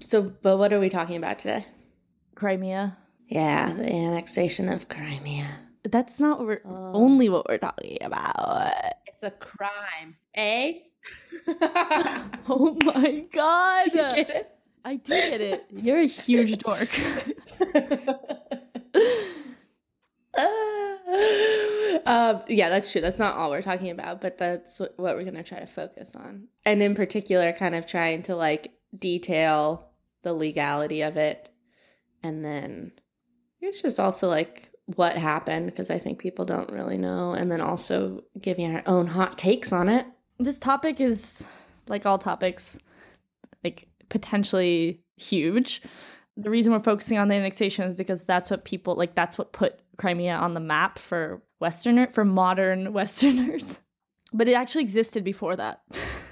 So, but what are we talking about today? Crimea. Yeah, the annexation of Crimea. That's not what we're, Oh. only what we're talking about. It's a crime, eh? Oh my god. Do you get it? I do get it. You're a huge dork. um, yeah, that's true. That's not all we're talking about, but that's what, what we're going to try to focus on. And in particular, kind of trying to like detail the legality of it. And then it's just also like what happened because I think people don't really know. And then also giving our own hot takes on it. this topic is like all topics like potentially huge the reason we're focusing on the annexation is because that's what people like that's what put crimea on the map for westerner for modern westerners but it actually existed before that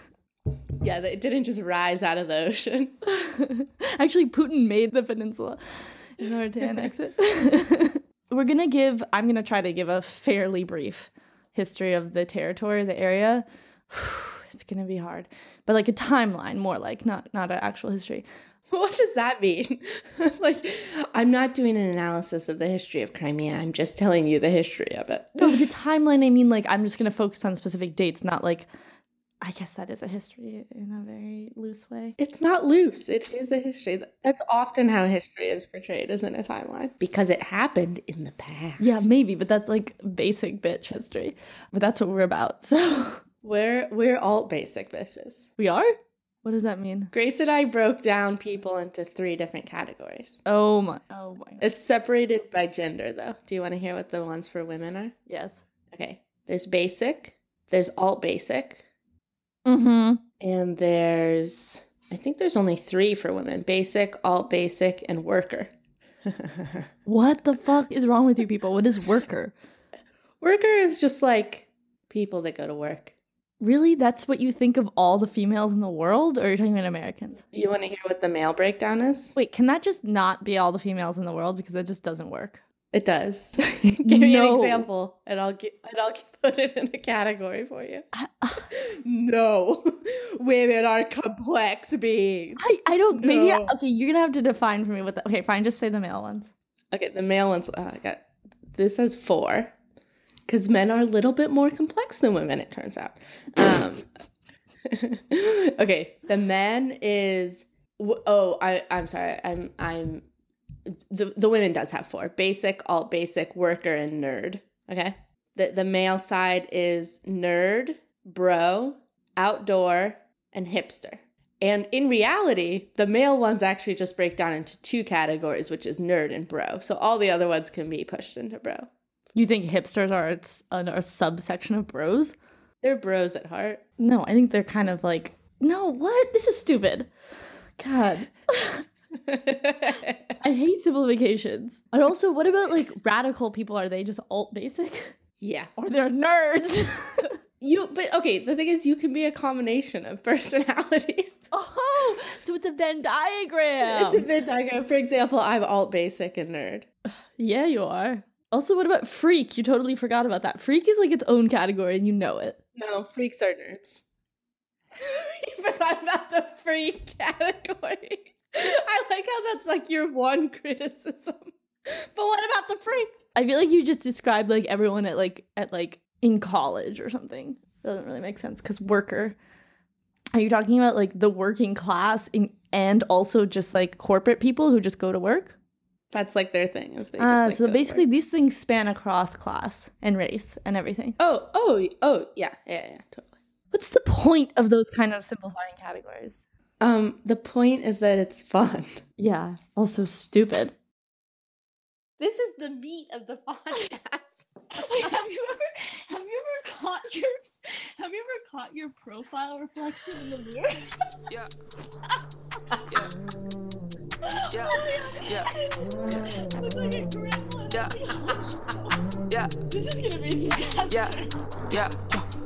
Yeah, it didn't just rise out of the ocean. actually putin made the peninsula in order to annex it we're gonna give i'm gonna try to give a fairly brief history of the territory the area it's gonna be hard but like a timeline more like not not an actual history What does that mean? like, I'm not doing an analysis of the history of Crimea. I'm just telling you the history of it. no the timeline i mean like i'm just gonna focus on specific dates not like i guess that is a history in a very loose way It's not loose. It is a history. That's often how history is portrayed, isn't a timeline? Because it happened in the past. yeah maybe but that's like basic bitch history but that's what we're about so We're we're alt basic bitches. we are what does that mean Grace and I broke down people into three different categories. oh my oh my It's separated by gender though. Do you want to hear what the ones for women are? yes Okay. There's basic, there's alt basic, mm-hmm and there's I think there's only 3 for women. Basic, alt basic, and worker. what the fuck is wrong with you people what is worker worker is just like people that go to work. really that's what you think of all the females in the world or are you talking about americans You want to hear what the male breakdown is? wait can that just not be all the females in the world because that just doesn't work It does. Give me an example, and I'll get and I'll put it in a category for you. I, No, women are complex beings. I, I don't maybe I- okay you're gonna have to define for me what the okay fine just say the male ones Okay, the male ones. Oh, I got this has four, because men are a little bit more complex than women. It turns out. Um, okay, the man is. Oh, I I'm sorry. I'm I'm. The the women does have four: basic, alt basic, worker, and nerd. Okay. The the male side is nerd, bro, outdoor, and hipster. And in reality, the male ones actually just break down into two categories, which is nerd and bro. So all the other ones can be pushed into bro. You think hipsters are it's a, a subsection of bros? They're bros at heart. No, I think they're kind of like, no, what? This is stupid. God, I hate simplifications. And also, what about like radical people? Are they just alt basic? yeah. Or they're nerds? You but okay, the thing is you can be a combination of personalities. oh, so it's a Venn diagram. It's a Venn diagram. For example, I'm alt basic and nerd. yeah, you are. Also, what about freak? You totally forgot about that. Freak is like its own category and you know it. No, freaks are nerds. you forgot about the freak category. I like how that's like your one criticism. But what about the freaks? I feel like you just described like everyone at like at like in college or something. It doesn't really make sense because worker. Are you talking about like the working class in, and also just like corporate people who just go to work? That's like their thing. Is they just Uh, like, so basically, these things span across class and race and everything. Oh, oh, oh, yeah, yeah, yeah, totally. What's the point of those kind of simplifying categories? Um, the point is that it's fun. Yeah, also stupid. This is the meat of the podcast. Wait, have you ever have you ever caught your have you ever caught your profile reflection in the mirror? Yeah. Yeah. Yeah. Yeah. Look like a grandma. Yeah. Yeah. This is gonna be a disaster. Yeah. Yeah. Yeah.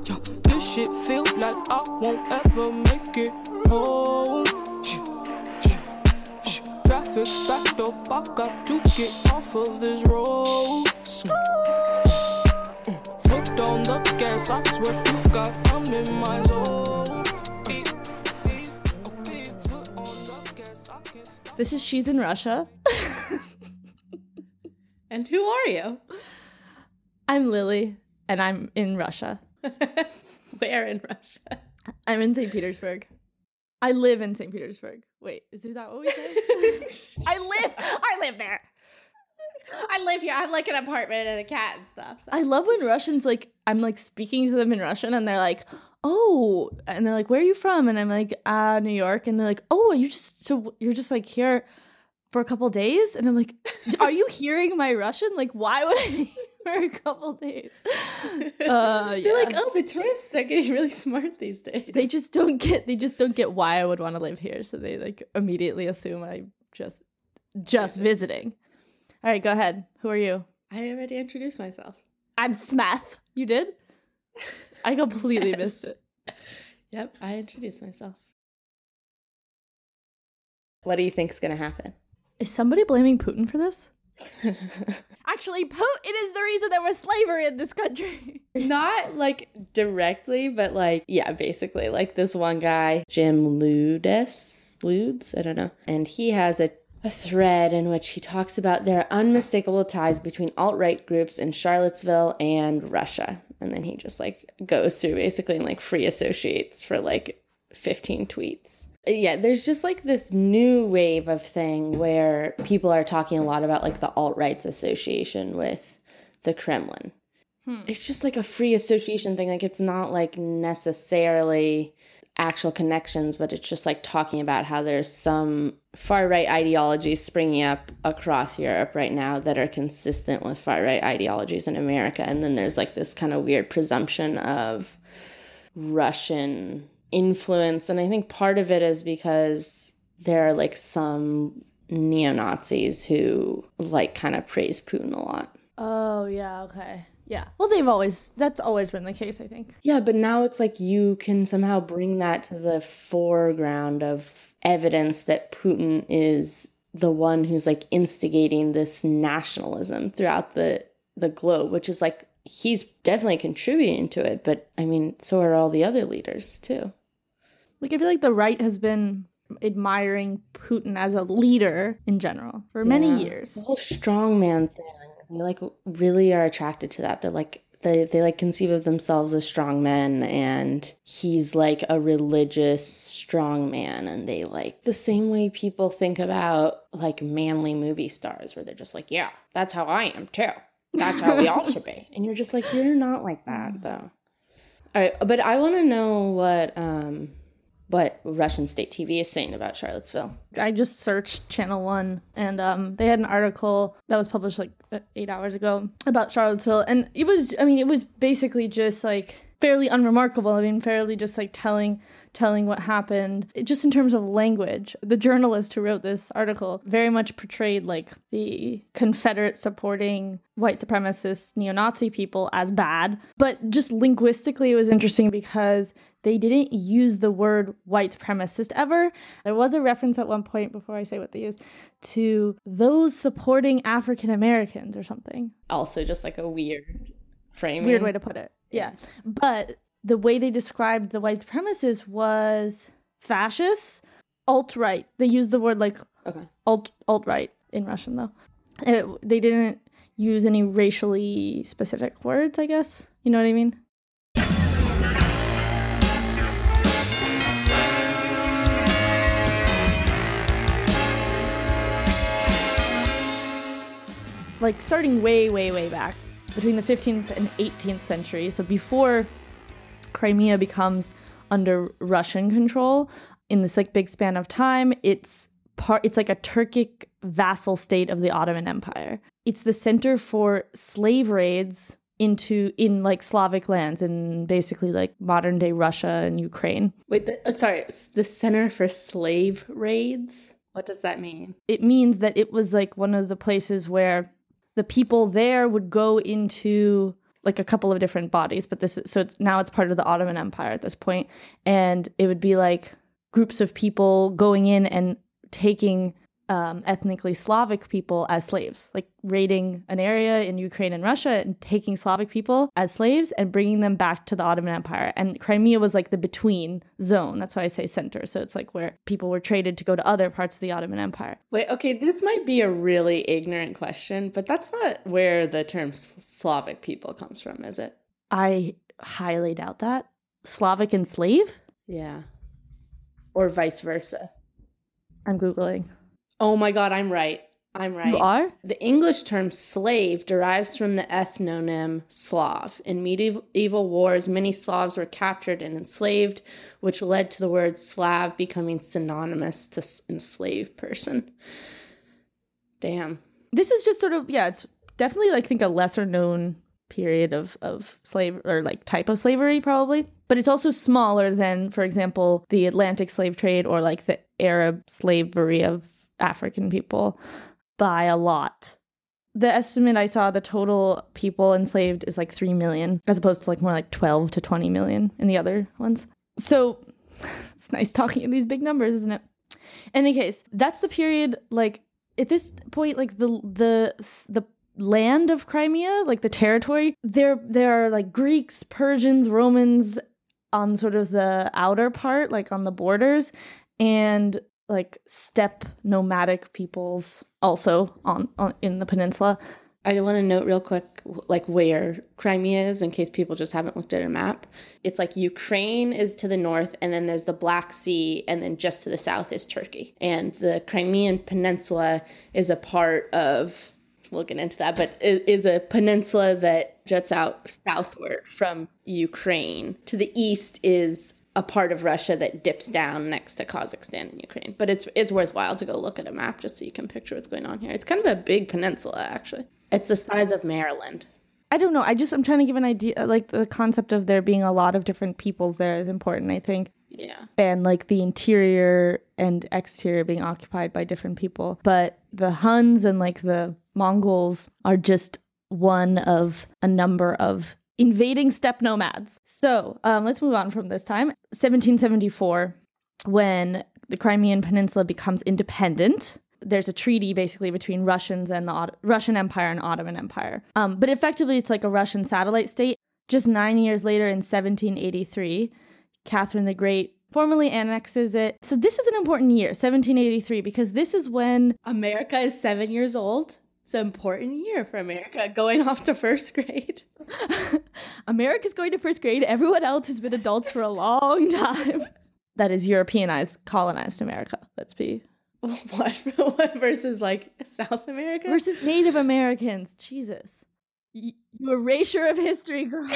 Yeah. This shit feel like I won't ever make it home. Traffic's backed up. I got to get off of this road. Mm. Foot on the gas. I swear to God, I'm in my zone. Okay, foot on the gas. I This is She's in Russia. And who are you? I'm Lily, and I'm in Russia. Where in Russia? I'm in St. Petersburg. I live in St. Petersburg. Wait, is, is that what we said? I live. I live there. I live here. I have like an apartment and a cat and stuff. so- I love when Russians like I'm like speaking to them in Russian and they're like, "Oh," and they're like, "Where are you from?" And I'm like, "Uh, New York." And they're like, "Oh, are you just so you're just like here for a couple days?" And I'm like, "Are you hearing my Russian? Like, why would I for a couple days?" Uh, They're yeah. like, oh, the tourists are getting really smart these days. they just don't get they just don't get why I would want to live here, so they like immediately assume I'm just just visiting. All right, go ahead. Who are you? I already introduced myself. I'm Smeth. You did? I completely Yes. missed it. Yep, I introduced myself. What do you think's gonna happen? Is somebody blaming Putin for this? Actually, Putin is the reason there was slavery in this country. Not like directly, but like yeah, basically like this one guy, Jim Ludes, Ludes, I don't know, and he has a a thread in which he talks about their unmistakable ties between alt right groups in Charlottesville and Russia, and then he just like goes through basically and like free associates for like fifteen tweets. Yeah, there's just like this new wave of thing where people are talking a lot about like the alt rights association with the Kremlin. Hmm. It's just like a free association thing like it's not like necessarily actual connections but it's just like talking about how there's some far right ideologies springing up across Europe right now that are consistent with far right ideologies in America. And then there's like this kind of weird presumption of Russian influence and I think part of it is because there are like some neo-Nazis who like kind of praise Putin a lot. Oh, yeah, okay. Yeah. Well, they've always, that's always been the case, I think. Yeah, but now it's like you can somehow bring that to the foreground of evidence that Putin is the one who's like instigating this nationalism throughout the the globe, which is like he's definitely contributing to it, but I mean, so are all the other leaders too. Like, I feel like the right has been admiring Putin as a leader in general for many years. The whole strongman thing, they like really are attracted to that. They're like they they like conceive of themselves as strong men and he's like a religious strong man and they like the same way people think about like manly movie stars where they're just like, Yeah, that's how I am too. That's how we all should be. And you're just like, You're not like that though. All right, but I wanna know what um what Russian state TV is saying about Charlottesville. I just searched Channel One, and um, they had an article that was published like uh, eight hours ago about Charlottesville, and it was, I mean, it was basically just like fairly unremarkable. I mean, fairly just like telling telling what happened, It- just in terms of language. The journalist who wrote this article very much portrayed like the Confederate supporting white supremacist neo-Nazi people as bad, but just linguistically, it was interesting because they didn't use the word white supremacist ever. There was a reference at one point, before I say what they used, to those supporting African Americans or something. Also just like a weird framing. Weird way to put it. Yeah. But the way they described the white supremacists was fascists, alt right. They used the word like Okay. alt alt right in Russian though. It, they didn't use any racially specific words, I guess. You know what I mean? Like starting way, way, way back between the 15th and 18th century, so before Crimea becomes under Russian control in this like big span of time, it's part it's like a Turkic vassal state of the Ottoman Empire. It's the center for slave raids into in like Slavic lands in basically like modern day Russia and Ukraine. Wait, the, uh, sorry, the Center for Slave Raids? What does that mean? It means that it was like one of the places where the people there would go into like a couple of different bodies, but this is so it's now it's part of the Ottoman Empire at this point, and it would be like groups of people going in and taking um, ethnically Slavic people as slaves, like raiding an area in Ukraine and Russia and taking Slavic people as slaves and bringing them back to the Ottoman Empire. And Crimea was like the between zone. That's why I say center. So it's like where people were traded to go to other parts of the Ottoman Empire. Wait, okay, this might be a really ignorant question, but that's not where the term Slavic people comes from, is it? I highly doubt that. Slavic and slave? Yeah. Or vice versa. I'm Googling. Oh my god, I'm right. I'm right. You are? The English term slave derives from the ethnonym Slav. In medieval wars, many Slavs were captured and enslaved, which led to the word Slav becoming synonymous to enslaved person. Damn. This is just sort of, yeah, it's definitely, like, I think a lesser known period of, of slave or like type of slavery, probably. But it's also smaller than, for example, the Atlantic slave trade or like the Arab slavery of African people by a lot. The estimate I saw, the total people enslaved is like 3 million, as opposed to like more like 12 to 20 million in the other ones. So it's nice talking in these big numbers, isn't it? In any case, that's the period like at this point, like the the the land of Crimea, like the territory, there there are like Greeks, Persians, Romans on sort of the outer part, like on the borders, and like steppe nomadic peoples also on, on in the peninsula. I want to note real quick, like where Crimea is, in case people just haven't looked at a map. It's like Ukraine is to the north, and then there's the Black Sea, and then just to the south is Turkey. And the Crimean Peninsula is a part of, we'll get into that, but is a peninsula that juts out southward from Ukraine. To the east is a part of Russia that dips down next to Kazakhstan and Ukraine. But it's it's worthwhile to go look at a map just so you can picture what's going on here. It's kind of a big peninsula actually. It's the size of Maryland. I don't know. I just I'm trying to give an idea like the concept of there being a lot of different peoples there is important, I think. Yeah. and like the interior and exterior being occupied by different people. But the Huns and like the Mongols are just one of a number of invading steppe nomads. So um, let's move on from this time. 1774, when the Crimean Peninsula becomes independent. There's a treaty basically between Russians and the Ot- Russian Empire and Ottoman Empire. Um, but effectively, it's like a Russian satellite state. Just nine years later, in 1783, Catherine the Great formally annexes it. So this is an important year, 1783, because this is when America is 7 years old. It's an important year for America going off to first grade. America's going to first grade. Everyone else has been adults for a long time. That is Europeanized, colonized America. Let's be what, what versus like South America? versus Native Americans. Jesus, you, erasure of history, girl.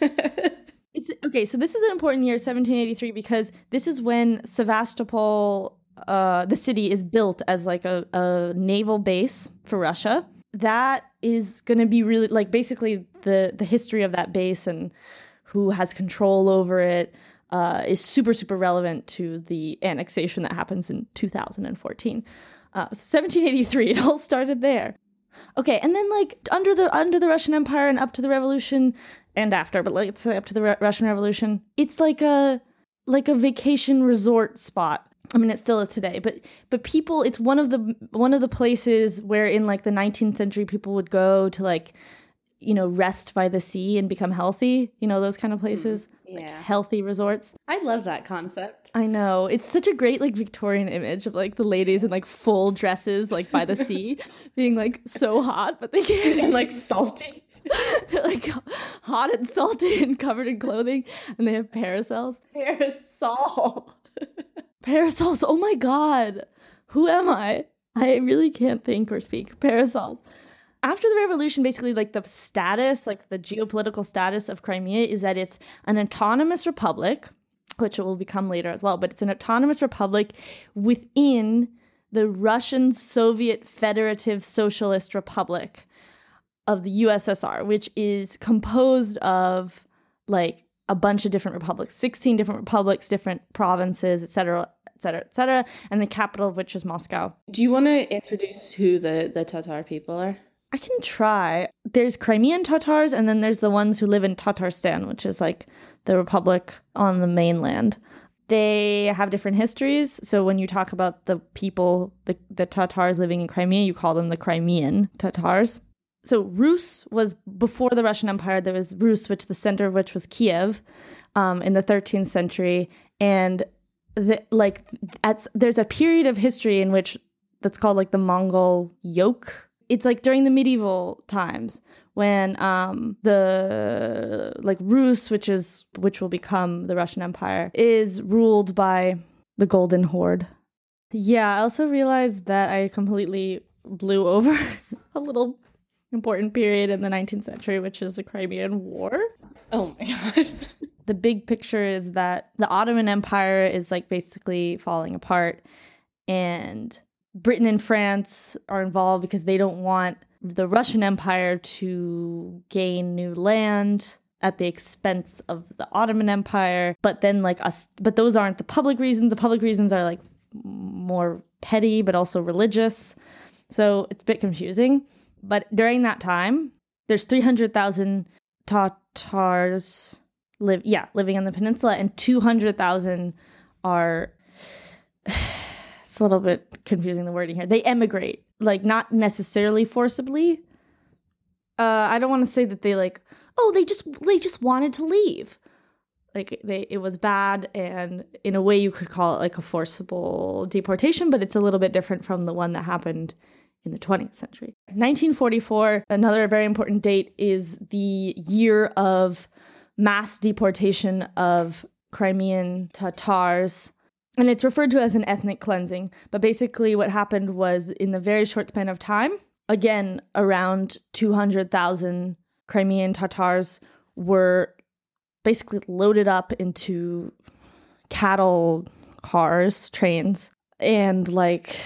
It's okay. So this is an important year, 1783, because this is when Sevastopol, uh, the city, is built as like a, a naval base for Russia. That is going to be really like basically the the history of that base and who has control over it uh, is super super relevant to the annexation that happens in 2014. Uh, so 1783, it all started there. Okay, and then like under the under the Russian Empire and up to the Revolution and after, but let's say up to the Ru- Russian Revolution, it's like a like a vacation resort spot. I mean, it still is today, but but people, it's one of the one of the places where in like the 19th century people would go to like you know rest by the sea and become healthy. You know those kind of mm, places, like yeah. healthy resorts. I love that concept. I know. It's such a great like Victorian image of like the ladies in like full dresses like by the sea being like so hot but they can't And like salty. They're like hot and salty and covered in clothing and they have parasols. Parasol. Parasols. Oh my god. Who am I? I really can't think or speak. Parasols. After the revolution, basically, like the status, like the geopolitical status of Crimea is that it's an autonomous republic, which it will become later as well, but it's an autonomous republic within the Russian Soviet Federative Socialist Republic of the USSR, which is composed of like a bunch of different republics, 16 different republics, different provinces, et cetera, et cetera, et cetera, and the capital of which is Moscow. Do you want to introduce who the, the Tatar people are? I can try. There's Crimean Tatars, and then there's the ones who live in Tatarstan, which is like the republic on the mainland. they have different histories. So when you talk about the people, the, the Tatars living in Crimea, you call them the Crimean Tatars. So Rus was before the Russian Empire. There was Rus, which the center of which was Kiev, um, in the 13th century, and the, like at, there's a period of history in which that's called like the Mongol yoke. It's like during the medieval times when um, the like Rus, which is which will become the Russian Empire, is ruled by the Golden Horde. Yeah, I also realized that I completely blew over a little important period in the 19th century, which is the Crimean War. Oh my god. The big picture is that the Ottoman Empire is like basically falling apart, and Britain and France are involved because they don't want the Russian Empire to gain new land at the expense of the Ottoman Empire. But then, like us, but those aren't the public reasons. The public reasons are like more petty, but also religious. So it's a bit confusing. But during that time, there's 300,000 Tatars live, yeah, living on the peninsula, and 200,000 are. It's a little bit confusing the wording here. They emigrate like not necessarily forcibly. Uh, I don't want to say that they like, oh, they just they just wanted to leave. Like they, it was bad, and in a way, you could call it like a forcible deportation, but it's a little bit different from the one that happened in the 20th century. 1944, another very important date, is the year of mass deportation of Crimean Tatars and it's referred to as an ethnic cleansing. But basically, what happened was in the very short span of time, again, around 200,000 Crimean Tatars were basically loaded up into cattle cars, trains, and like,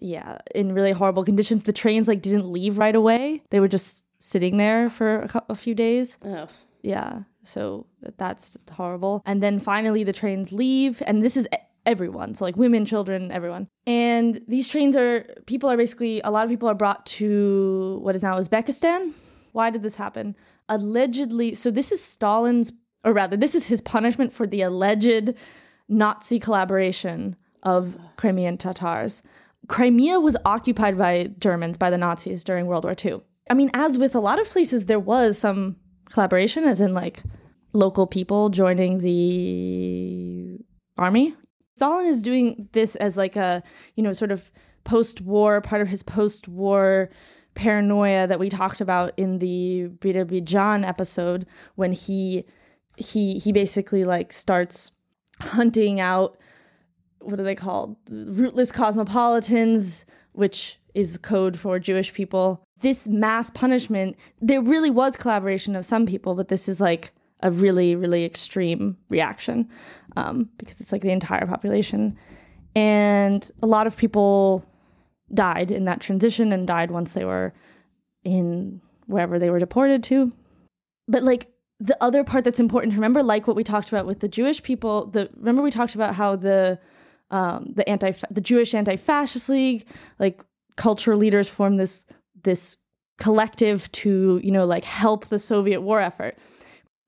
yeah, in really horrible conditions. The trains like didn't leave right away; they were just sitting there for a, a few days. Oh. Yeah. So that's horrible. And then finally the trains leave and this is everyone. So like women, children, everyone. And these trains are people are basically a lot of people are brought to what is now Uzbekistan. Why did this happen? Allegedly, so this is Stalin's or rather this is his punishment for the alleged Nazi collaboration of Crimean Tatars. Crimea was occupied by Germans by the Nazis during World War II. I mean, as with a lot of places, there was some collaboration, as in like local people joining the army. Stalin is doing this as like a, you know, sort of post war, part of his post war paranoia that we talked about in the Birobidzhan episode when he he he basically like starts hunting out what are they called? Rootless cosmopolitans which is code for jewish people. This mass punishment there really was collaboration of some people but this is like a really really extreme reaction um, because it's like the entire population. And a lot of people died in that transition and died once they were in wherever they were deported to. But like the other part that's important to remember like what we talked about with the jewish people the remember we talked about how the um, the anti the jewish anti-fascist league like culture leaders formed this this collective to you know like help the soviet war effort.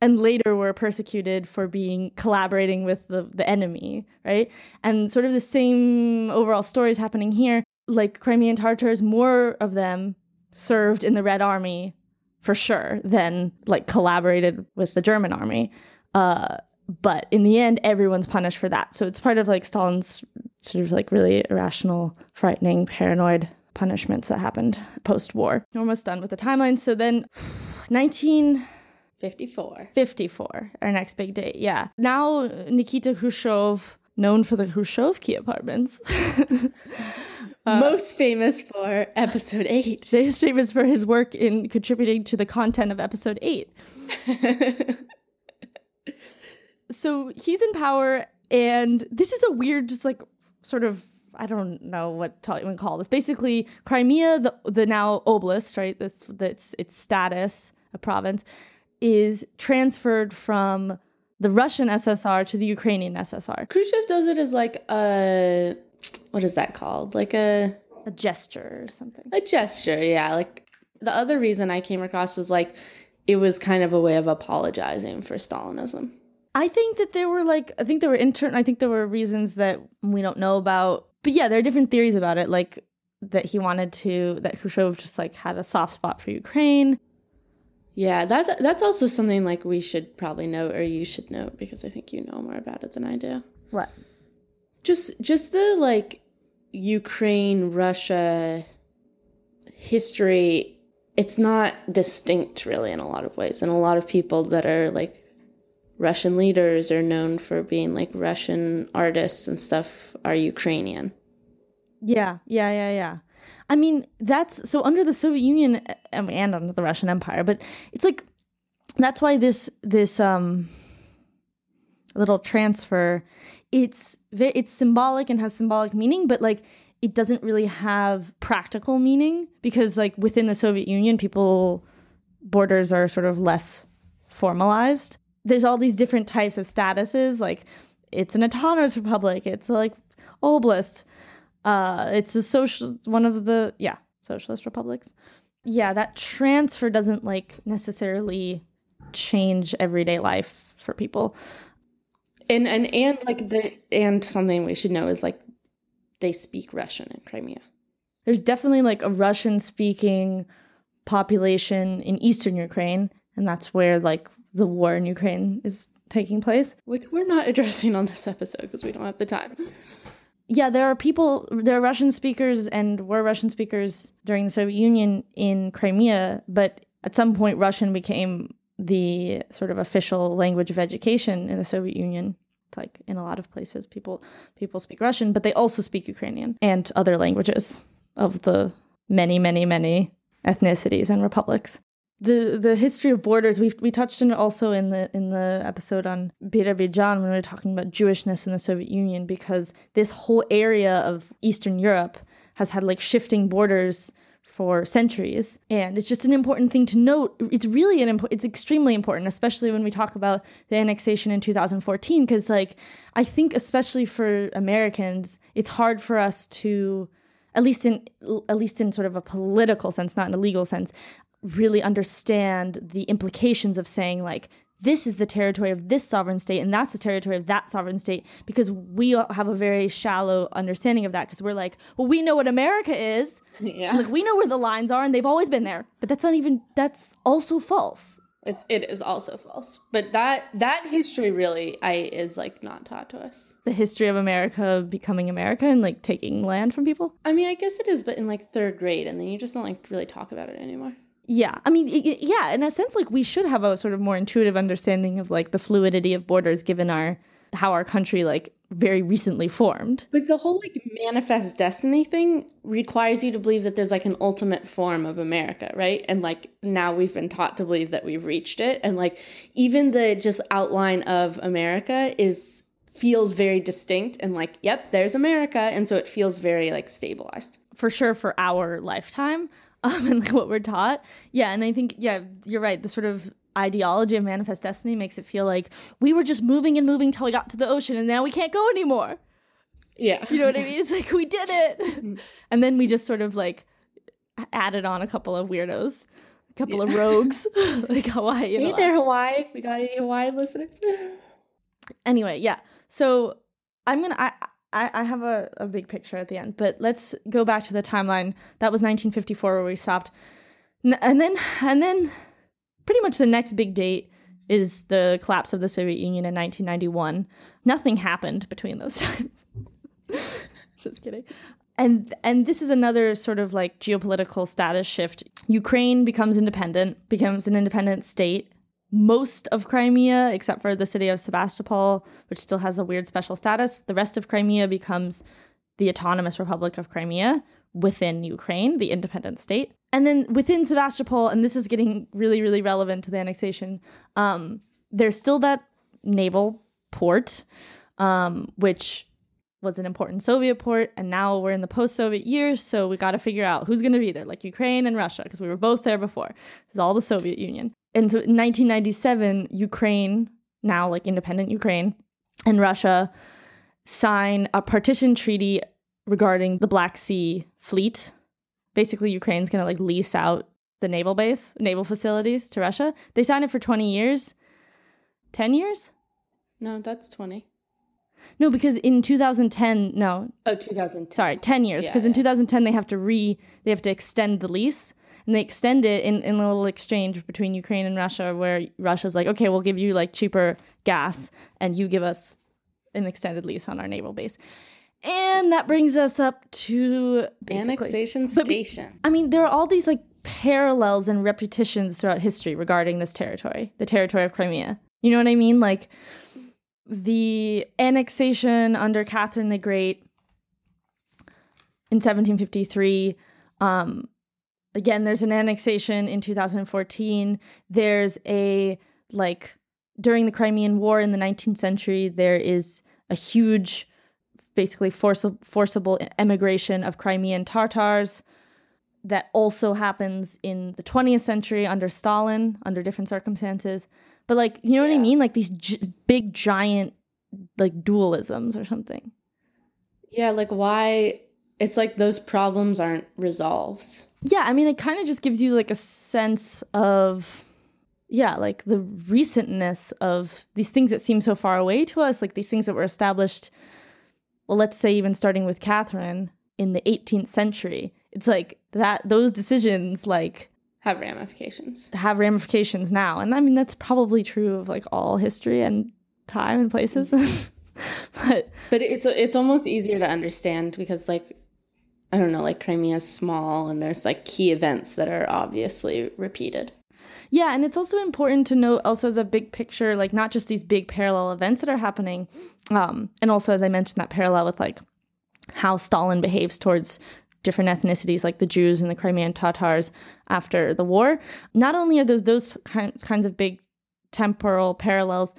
And later were persecuted for being collaborating with the, the enemy right? And sort of the same overall story is happening here. Like crimean tartars more of them served in the red army for sure than like collaborated with the german army. Uh, but in the end everyone's punished for that. So it's part of like stalin's sort of like really irrational frightening paranoid punishments that happened post-war. We're almost done with the timeline. So then 1954 54. our next big date yeah. Now nikita khrushchev known for the khrushchevsky apartments. Uh, most famous for episode 8. He's famous for his work in contributing to the content of episode 8 so he's in power and this is a weird just like sort of i don't know what to even call this basically crimea the, the now oblast right that's that's its status a province is transferred from the russian ssr to the ukrainian ssr Khrushchev does it as like a what is that called? Like a a gesture or something a gesture, yeah. Like the other reason I came across was like it was kind of a way of apologizing for Stalinism. I think that there were like I think there were intern I think there were reasons that we don't know about. But yeah, there are different theories about it, like that he wanted to that Khrushchev just like had a soft spot for Ukraine. Yeah, that that's also something like we should probably note or you should note because I think you know more about it than I do. Right. Just just the like Ukraine Russia history it's not distinct really in a lot of ways and a lot of people that are like Russian leaders are known for being like Russian artists and stuff are Ukrainian. Yeah, yeah, yeah, yeah. I mean, that's so under the Soviet Union uh, and under the Russian Empire, but it's like that's why this this um little transfer it's it's symbolic and has symbolic meaning, but like it doesn't really have practical meaning because like within the Soviet Union, people borders are sort of less formalized. There's all these different types of statuses, like it's an autonomous republic, it's like oblast, uh, it's a social one of the yeah socialist republics. Yeah, that transfer doesn't like necessarily change everyday life for people. And and and like the and something we should know is like they speak Russian in Crimea. There's definitely like a Russian speaking population in eastern Ukraine, and that's where like the war in Ukraine is taking place. Which we're not addressing on this episode because we don't have the time yeah, there are people, there are Russian speakers and were Russian speakers during the Soviet Union in Crimea, but at some point, Russian became the sort of official language of education in the Soviet Union. Like in a lot of places, people people speak Russian, but they also speak Ukrainian and other languages of the many, many, many ethnicities and republics the the history of borders we we touched on it also in the in the episode on Birobidzhan when we were talking about Jewishness in the Soviet Union because this whole area of Eastern Europe has had like shifting borders for centuries. And it's just an important thing to note. It's really an important it's extremely important especially when we talk about the annexation in 2014 because like i think especially for americans it's hard for us to at least in at least in sort of a political sense not in a legal sense really understand the implications of saying like this is the territory of this sovereign state and that's the territory of that sovereign state because we have a very shallow understanding of that because we're like well we know what america is. Yeah. Like we know where the lines are and they've always been there but that's not even that's also false. It's, it is also false but that that history really i is like not taught to us. The history of america becoming america and like taking land from people? I mean i guess it is but in like third grade and then you just don't like really talk about it anymore yeah i mean yeah in a sense like we should have a sort of more intuitive understanding of like the fluidity of borders given our how our country like very recently formed. But the whole like manifest destiny thing requires you to believe that there's like an ultimate form of america right? And like now we've been taught to believe that we've reached it. And like even the just outline of america is feels very distinct and like yep there's america. And so it feels very like stabilized. For sure for our lifetime um, and like what we're taught. Yeah, and I think yeah, you're right. The sort of ideology of manifest destiny makes it feel like we were just moving and moving till we got to the ocean, and now we can't go anymore. Yeah, you know what I mean. It's like we did it, and then we just sort of like added on a couple of weirdos, a couple yeah. of rogues, like Hawaii. Hey there, Hawaii. We got any Hawaii listeners? anyway, yeah. So I'm gonna. I, I, I have a, a big picture at the end, but let's go back to the timeline. That was 1954 where we stopped. and then and then pretty much the next big date is the collapse of the Soviet Union in 1991. Nothing happened between those times. Just kidding. And and this is another sort of like geopolitical status shift. Ukraine becomes independent, becomes an independent state most of Crimea, except for the city of Sebastopol, which still has a weird special status. The rest of Crimea becomes the Autonomous Republic of Crimea within Ukraine, the independent state. And then within Sebastopol, and this is getting really, really relevant to the annexation, um, there's still that naval port, um, which was an important Soviet port, and now we're in the post-Soviet years, so we got to figure out who's going to be there, like Ukraine and Russia, because we were both there before. It's all the Soviet Union and so in 1997, Ukraine, now like independent Ukraine, and Russia sign a partition treaty regarding the Black Sea fleet. Basically, Ukraine's going to like lease out the naval base, naval facilities to Russia. They signed it for 20 years. 10 years? No, that's 20. No, because in 2010, no, Oh, 2010. sorry, 10 years. Yeah, Because in yeah. 2010 they have to re they have to extend the lease and they extend it in, in a little exchange between Ukraine and Russia where Russia's like, okay, we'll give you like cheaper gas and you give us an extended lease on our naval base. And that brings us up to Annexation But- station. I mean, there are all these like parallels and repetitions throughout history regarding this territory, the territory of Crimea. You know what I mean? Like the annexation under Catherine the Great in 1753. Um, again, there's an annexation in 2014. There's a like during the Crimean War in the 19th century, there is a huge, basically forci- forcible emigration of Crimean Tartars that also happens in the 20th century under Stalin, under different circumstances. But like, you know what I mean? Like these gi- big, giant, like dualisms or something. Yeah, like why? It's like those problems aren't resolved. Yeah, I mean, it kind of just gives you like a sense of, yeah, like the recentness of these things that seem so far away to us, like these things that were established, well, let's say even starting with Catherine in the 18th century. It's like that, those decisions, like, Have ramifications. have ramifications now. And I mean, that's probably true of like all history and time and places. but But it's it's almost easier to understand because like I don't know, like Crimea is small and there's like key events that are obviously repeated. yeah, and it's also important to note also as a big picture, like not just these big parallel events that are happening. Um, and also, as I mentioned, that parallel with like how Stalin behaves towards different ethnicities like the Jews and the Crimean Tatars after the war. Not only are those those kinds kinds of big temporal parallels,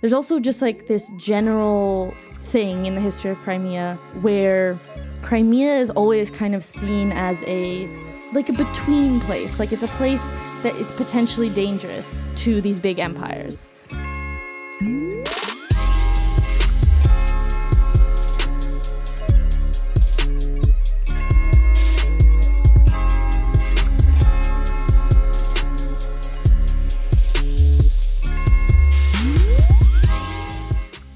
there's also just like this general thing in the history of Crimea where Crimea is always kind of seen as a like a between place, like it's a place that is potentially dangerous to these big empires.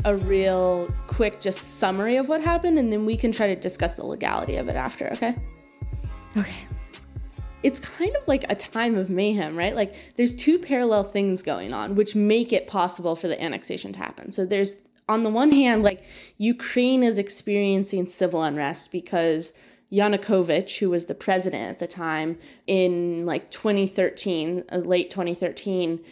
A real quick just summary of what happened and then we can try to discuss the legality of it after, okay? Okay. it's kind of like a time of mayhem, right? Like there's two parallel things going on which make it possible for the annexation to happen. So there's on the one hand like Ukraine is experiencing civil unrest because Yanukovych, who was the president at the time in like 2013, uh, late 2013,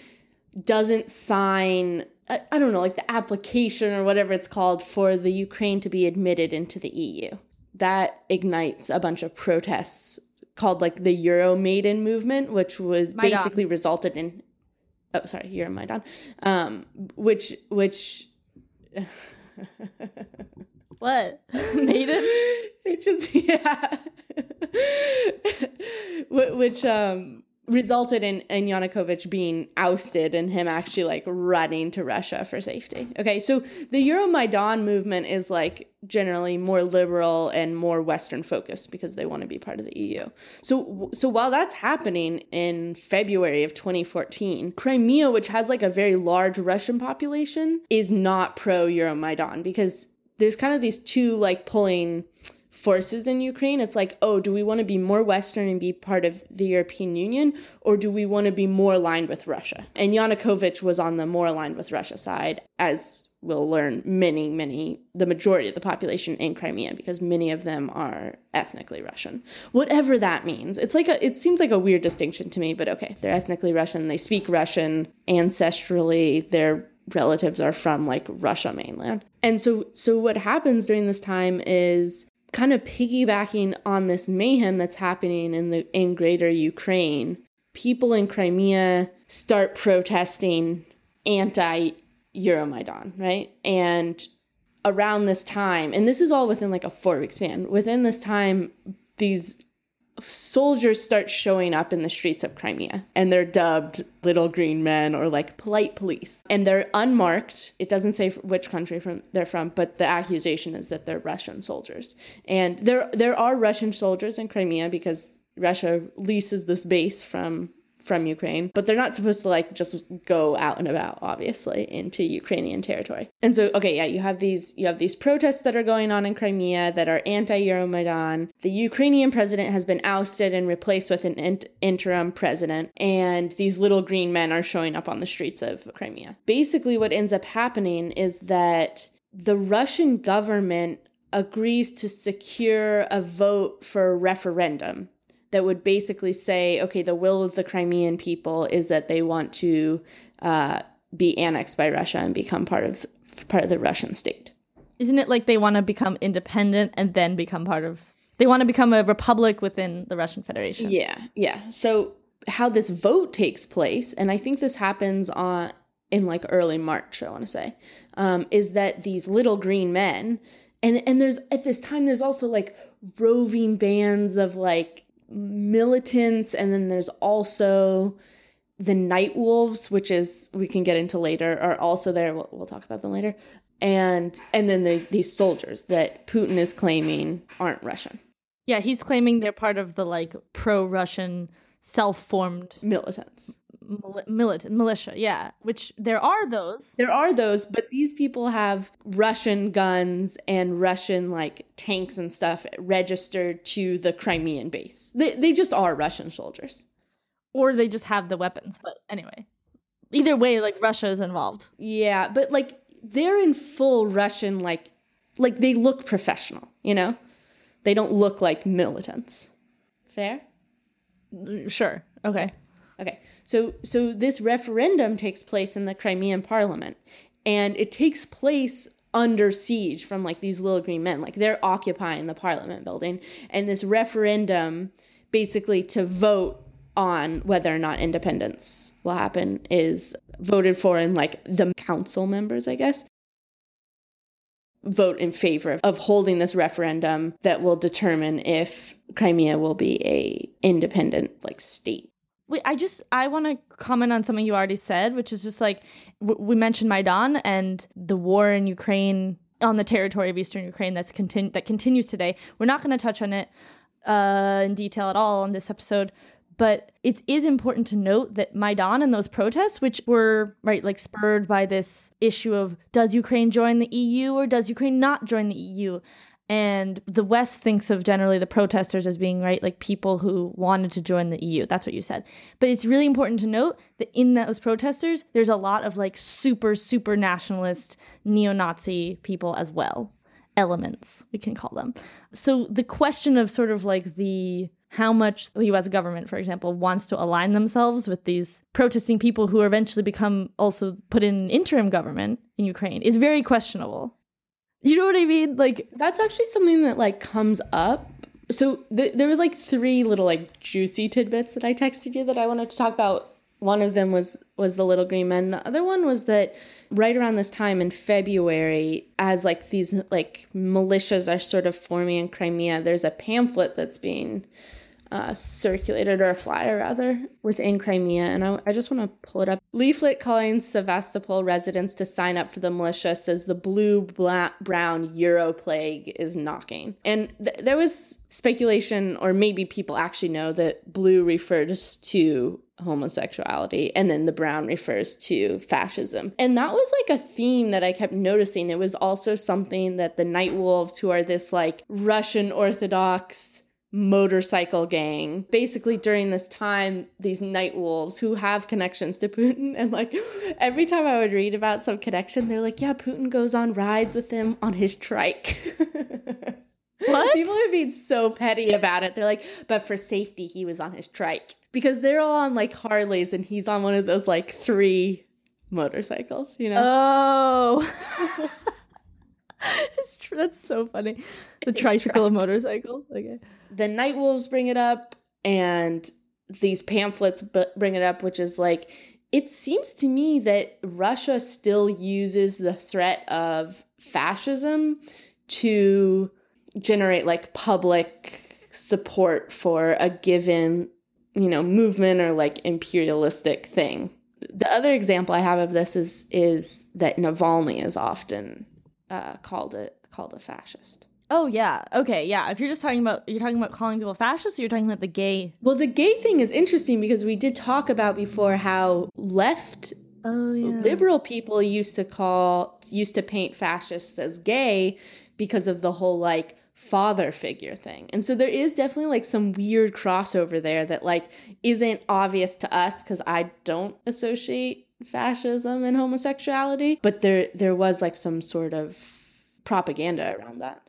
doesn't sign I, I don't know like the application or whatever it's called for the Ukraine to be admitted into the EU. That ignites a bunch of protests called like the Euromaidan movement, which was Maidan. basically resulted in oh sorry Euromaidan, um, which which What? Maiden? it just yeah which um resulted in, in Yanukovych being ousted and him actually like running to Russia for safety. Okay, so the Euromaidan movement is like generally more liberal and more Western focused because they want to be part of the EU. So so while that's happening in February of 2014, Crimea, which has like a very large Russian population, is not pro Euromaidan because there's kind of these two like pulling forces in Ukraine. It's like, oh, do we want to be more Western and be part of the European Union, or do we want to be more aligned with Russia? And Yanukovych was on the more aligned with Russia side, as we'll learn many, many, the majority of the population in Crimea, because many of them are ethnically Russian. Whatever that means. It's like a, it seems like a weird distinction to me, but okay, they're ethnically Russian, they speak Russian, ancestrally, their relatives are from like Russia mainland. And so so what happens during this time is kind of piggybacking on this mayhem that's happening in the in greater Ukraine, people in Crimea start protesting anti Euromaidan, right? And around this time, and this is all within like a four week span, within this time, these soldiers start showing up in the streets of Crimea and they're dubbed little green men or like polite police. And they're unmarked. It doesn't say which country from they're from but the accusation is that they're Russian soldiers. And there there are Russian soldiers in Crimea because Russia leases this base from from Ukraine, but they're not supposed to like just go out and about obviously into Ukrainian territory. And so okay, yeah, you have these you have these protests that are going on in Crimea that are anti-Euromaidan. The Ukrainian president has been ousted and replaced with an in- interim president, and these little green men are showing up on the streets of Crimea. Basically what ends up happening is that the Russian government agrees to secure a vote for a referendum that would basically say, okay, the will of the Crimean people is that they want to uh, be annexed by Russia and become part of part of the Russian state. Isn't it like they want to become independent and then become part of? They want to become a republic within the Russian Federation. Yeah, yeah. So how this vote takes place, and I think this happens on in like early March. I want to say um, is that these little green men, and and there's at this time there's also like roving bands of like militants and then there's also the night wolves which is we can get into later are also there. We'll, we'll talk about them later. And and then there's these soldiers that putin is claiming aren't russian. Yeah, he's claiming they're part of the like pro-Russian self-formed militants mili- milit- militia. Yeah, which there are those. there are those but these people have russian guns and russian like tanks and stuff registered to the crimean base they, they just are russian soldiers or they just have the weapons. But anyway, either way, like Russia is involved. Yeah, but like they're in full Russian like like they look professional, you know? They don't look like militants. Fair? Sure. Okay. Okay. So so this referendum takes place in the Crimean parliament and it takes place under siege from like these little green men. Like they're occupying the parliament building and this referendum basically to vote on whether or not independence will happen is voted for in like the council members, I guess. Vote in favor of holding this referendum that will determine if Crimea will be a independent like state. Wait, I just I want to comment on something you already said, which is just like w- we mentioned Maidan and the war in Ukraine on the territory of eastern Ukraine that's continu- that continues today. We're not going to touch on it uh, in detail at all on this episode, but it is important to note that Maidan and those protests, which were right like spurred by this issue of does Ukraine join the EU or does Ukraine not join the EU, and the West thinks of generally the protesters as being right like people who wanted to join the EU. That's what you said. But it's really important to note that in those protesters, there's a lot of like super super nationalist neo-Nazi people as well. Elements, we can call them. So the question of sort of like the how much the US government, for example, wants to align themselves with these protesting people who eventually become also put in interim government in Ukraine is very questionable. You know what I mean? Like That's actually something that like comes up. So th- there were like three little like juicy tidbits that I texted you that I wanted to talk about. One of them was was the little green men. The other one was that right around this time in February, as like these like militias are sort of forming in Crimea, there's a pamphlet that's being uh, circulated or a flyer rather within Crimea, and I, I just want to pull it up. Leaflet calling Sevastopol residents to sign up for the militia says the blue black, brown Euro plague is knocking, and th- there was speculation, or maybe people actually know that blue refers to homosexuality and then the brown refers to fascism. And that was like a theme that I kept noticing. It was also something that the Night Wolves, who are this like Russian Orthodox motorcycle gang. Basically during this time these night wolves who have connections to putin and like every time i would read about some connection they're like yeah putin goes on rides with him on his trike. What? people are being so petty about it. They're like but for safety he was on his trike. Because they're all on like harleys and he's on one of those like three motorcycles you know? Oh. it's true. That's so funny. The It's tricycle and motorcycle. Okay. the Night Wolves bring it up, and these pamphlets b- bring it up, which is like, it seems to me that Russia still uses the threat of fascism to generate like public support for a given, you know, movement or like imperialistic thing. The other example I have of this is is that Navalny is often uh, called a called a fascist. Oh yeah. Okay, yeah. If you're just talking about you're talking about calling people fascists, or you're talking about the gay. Well, the gay thing is interesting because we did talk about before how left Oh yeah. liberal people used to call used to paint fascists as gay because of the whole like father figure thing. And so there is definitely like some weird crossover there that like isn't obvious to us cuz I don't associate fascism and homosexuality, but there there was like some sort of propaganda around that.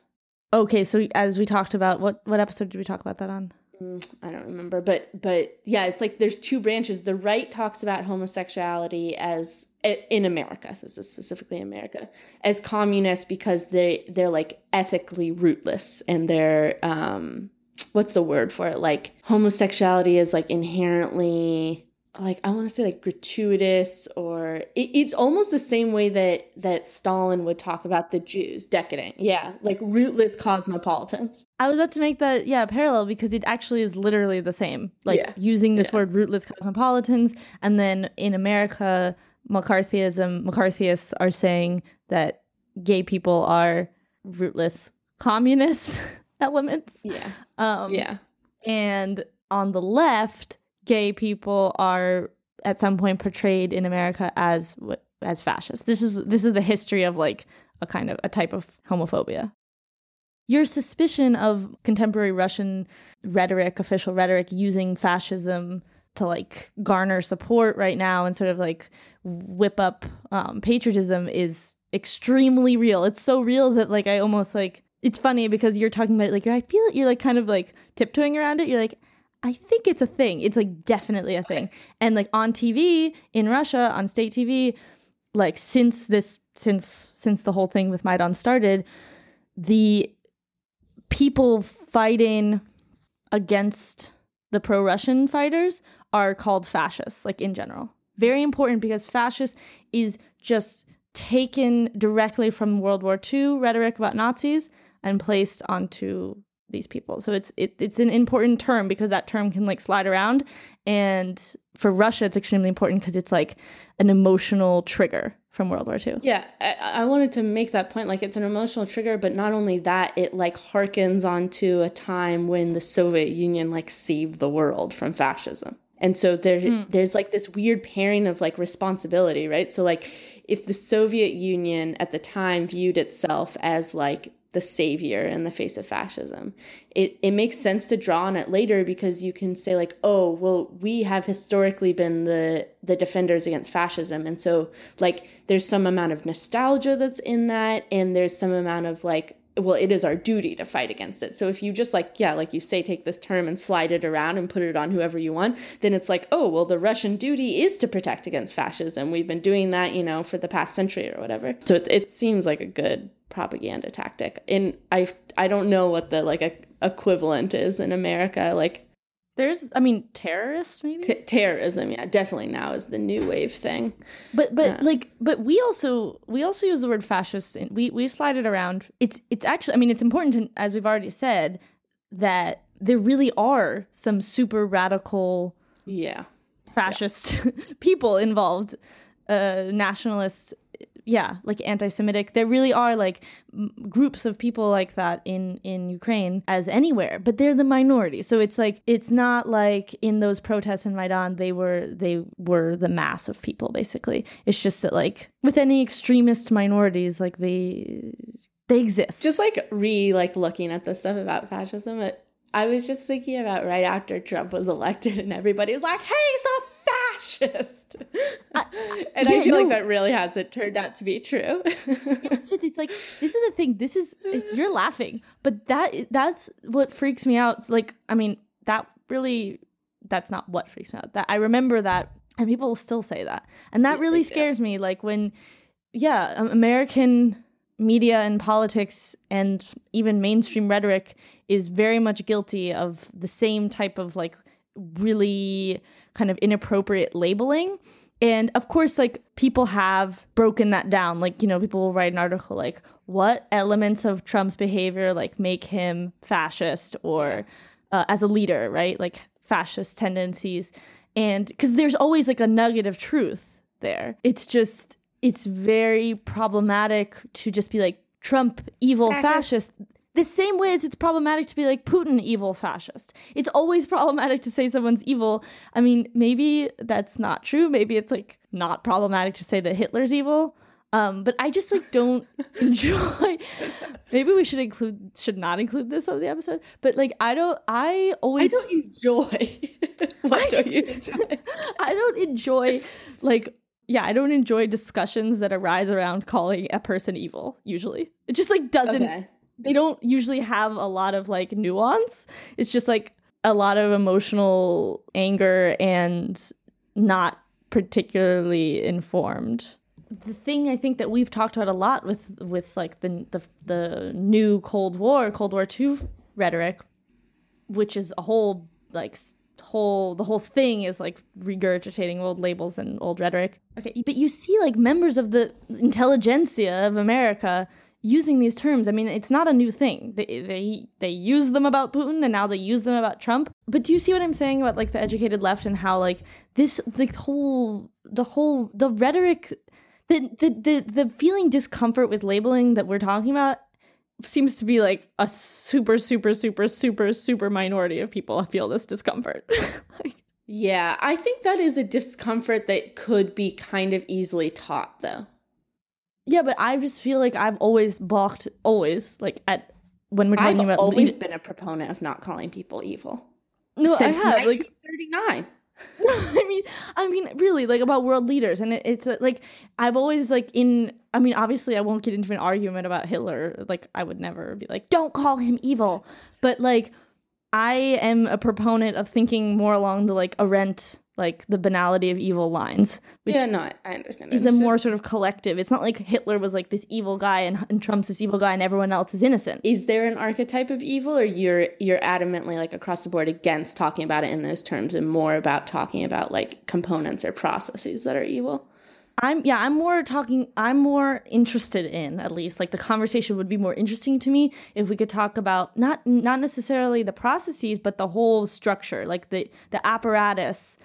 Okay, so as we talked about, what what episode did we talk about that on? Mm, I don't remember, but but yeah, it's like there's two branches. The right talks about homosexuality as in America. This is specifically America as communists because they they're like ethically rootless and they're um what's the word for it? Like homosexuality is like inherently like I want to say like gratuitous or it, it's almost the same way that that Stalin would talk about the Jews decadent. Yeah like rootless cosmopolitans. I was about to make that yeah parallel because it actually is literally the same. Like Yeah. using this Yeah. word rootless cosmopolitans and then in America McCarthyism McCarthyists are saying that gay people are rootless communist elements. Yeah. Um yeah. and on the left gay people are at some point portrayed in america as as fascists. This is this is the history of like a kind of a type of homophobia. Your suspicion of contemporary russian rhetoric official rhetoric using fascism to like garner support right now and sort of like whip up um, patriotism is extremely real. It's so real that like i almost like it's funny because you're talking about it like i feel it you're like kind of like tiptoeing around it. You're like I think it's a thing. It's like definitely a thing. And like on TV in Russia, on state TV, like since this since since the whole thing with Maidan started, the people fighting against the pro-Russian fighters are called fascists, like in general. Very important because fascist is just taken directly from World War II rhetoric about Nazis and placed onto these people. So it's it, it's an important term because that term can like slide around and for Russia it's extremely important because it's like an emotional trigger from World War II. Yeah, I, I wanted to make that point. Like, it's an emotional trigger, but not only that, it like harkens onto a time when the Soviet Union like saved the world from fascism. And so there, hmm. there's like this weird pairing of like responsibility, right? So like, if the Soviet Union at the time viewed itself as like the savior in the face of fascism. It it makes sense to draw on it later because you can say like, oh, well, we have historically been the the defenders against fascism, and so like there's some amount of nostalgia that's in that, and there's some amount of like. Well, it is our duty to fight against it. So if you just like, yeah, like you say, take this term and slide it around and put it on whoever you want, then it's like, oh, well, the Russian duty is to protect against fascism. We've been doing that, you know, for the past century or whatever. So it, it seems like a good propaganda tactic. And I I don't know what the like a, equivalent is in America. Like There's I mean terrorists maybe? t- terrorism, yeah, definitely now is the new wave thing. But but Yeah. like but we also we also use the word fascist and we we slide it around. It's it's actually I mean it's important to, as we've already said that there really are some super radical Yeah. fascist people involved uh nationalists yeah like anti-semitic. There really are like m- groups of people like that in in ukraine as anywhere but they're the minority. So it's like it's not like in those protests in maidan they were they were the mass of people basically. It's just that like with any extremist minorities like they they exist. Just like re like looking at the stuff about fascism, it, I was just thinking about right after Trump was elected and everybody was like, "Hey, he's fascist," and yeah, I feel like that really hasn't turned out to be true. It's with- it's like this is the thing. This is you're laughing, but that that's what freaks me out. Like, I mean, that really that's not what freaks me out. That I remember that, and people will still say that, and that Yeah, really they do. scares me. Like when, yeah, um, American media and politics and even mainstream rhetoric is very much guilty of the same type of like really kind of inappropriate labeling and of course, like people have broken that down. Like, you know, people will write an article like, what elements of Trump's behavior like make him fascist or uh, as a leader, right? Like fascist tendencies. And because there's always like a nugget of truth there. It's just, it's very problematic to just be like, Trump, evil Fascist. fascist. The same way as it's problematic to be like Putin evil fascist. It's always problematic to say someone's evil. I mean, maybe that's not true. Maybe it's like not problematic to say that Hitler's evil. Um, but I just like don't enjoy. Maybe we should include should not include this on the episode. But like I don't. I always I don't enjoy. I don't just- you enjoy? I don't enjoy like yeah, I don't enjoy discussions that arise around calling a person evil. Usually, it just like doesn't. Okay. They don't usually have a lot of like nuance. It's just like a lot of emotional anger and not particularly informed. The thing I think that we've talked about a lot with with like the the, the new Cold War, Cold War Two rhetoric, which is a whole like whole the whole thing is like regurgitating old labels and old rhetoric. Okay, but you see like members of the intelligentsia of America using these terms. I mean, it's not a new thing. They they they use them about Putin and now they use them about Trump. But do you see what I'm saying about like the educated left and how like this like whole the whole the rhetoric the the the, the feeling discomfort with labeling that we're talking about seems to be like a super super super super super minority of people feel this discomfort. like, Yeah, I think that is a discomfort that could be kind of easily taught, though. Yeah, but I just feel like I've always balked always like at when we're talking I've about always lead- been a proponent of not calling people evil no, since I have like 1939. I mean, I mean, really, like about world leaders, and it, it's uh, like I've always like in. I mean, obviously, I won't get into an argument about Hitler. Like, I would never be like, "Don't call him evil," but like, I am a proponent of thinking more along the like Arendt, like the banality of evil lines, which yeah, no, I, understand. I is a more sort of collective. It's not like Hitler was like this evil guy and, and Trump's this evil guy and everyone else is innocent. Is there an archetype of evil, or you're you're adamantly like across the board against talking about it in those terms, and more about talking about like components or processes that are evil? I'm yeah, I'm more talking I'm more interested in at least like the conversation would be more interesting to me if we could talk about not not necessarily the processes but the whole structure, like the the apparatus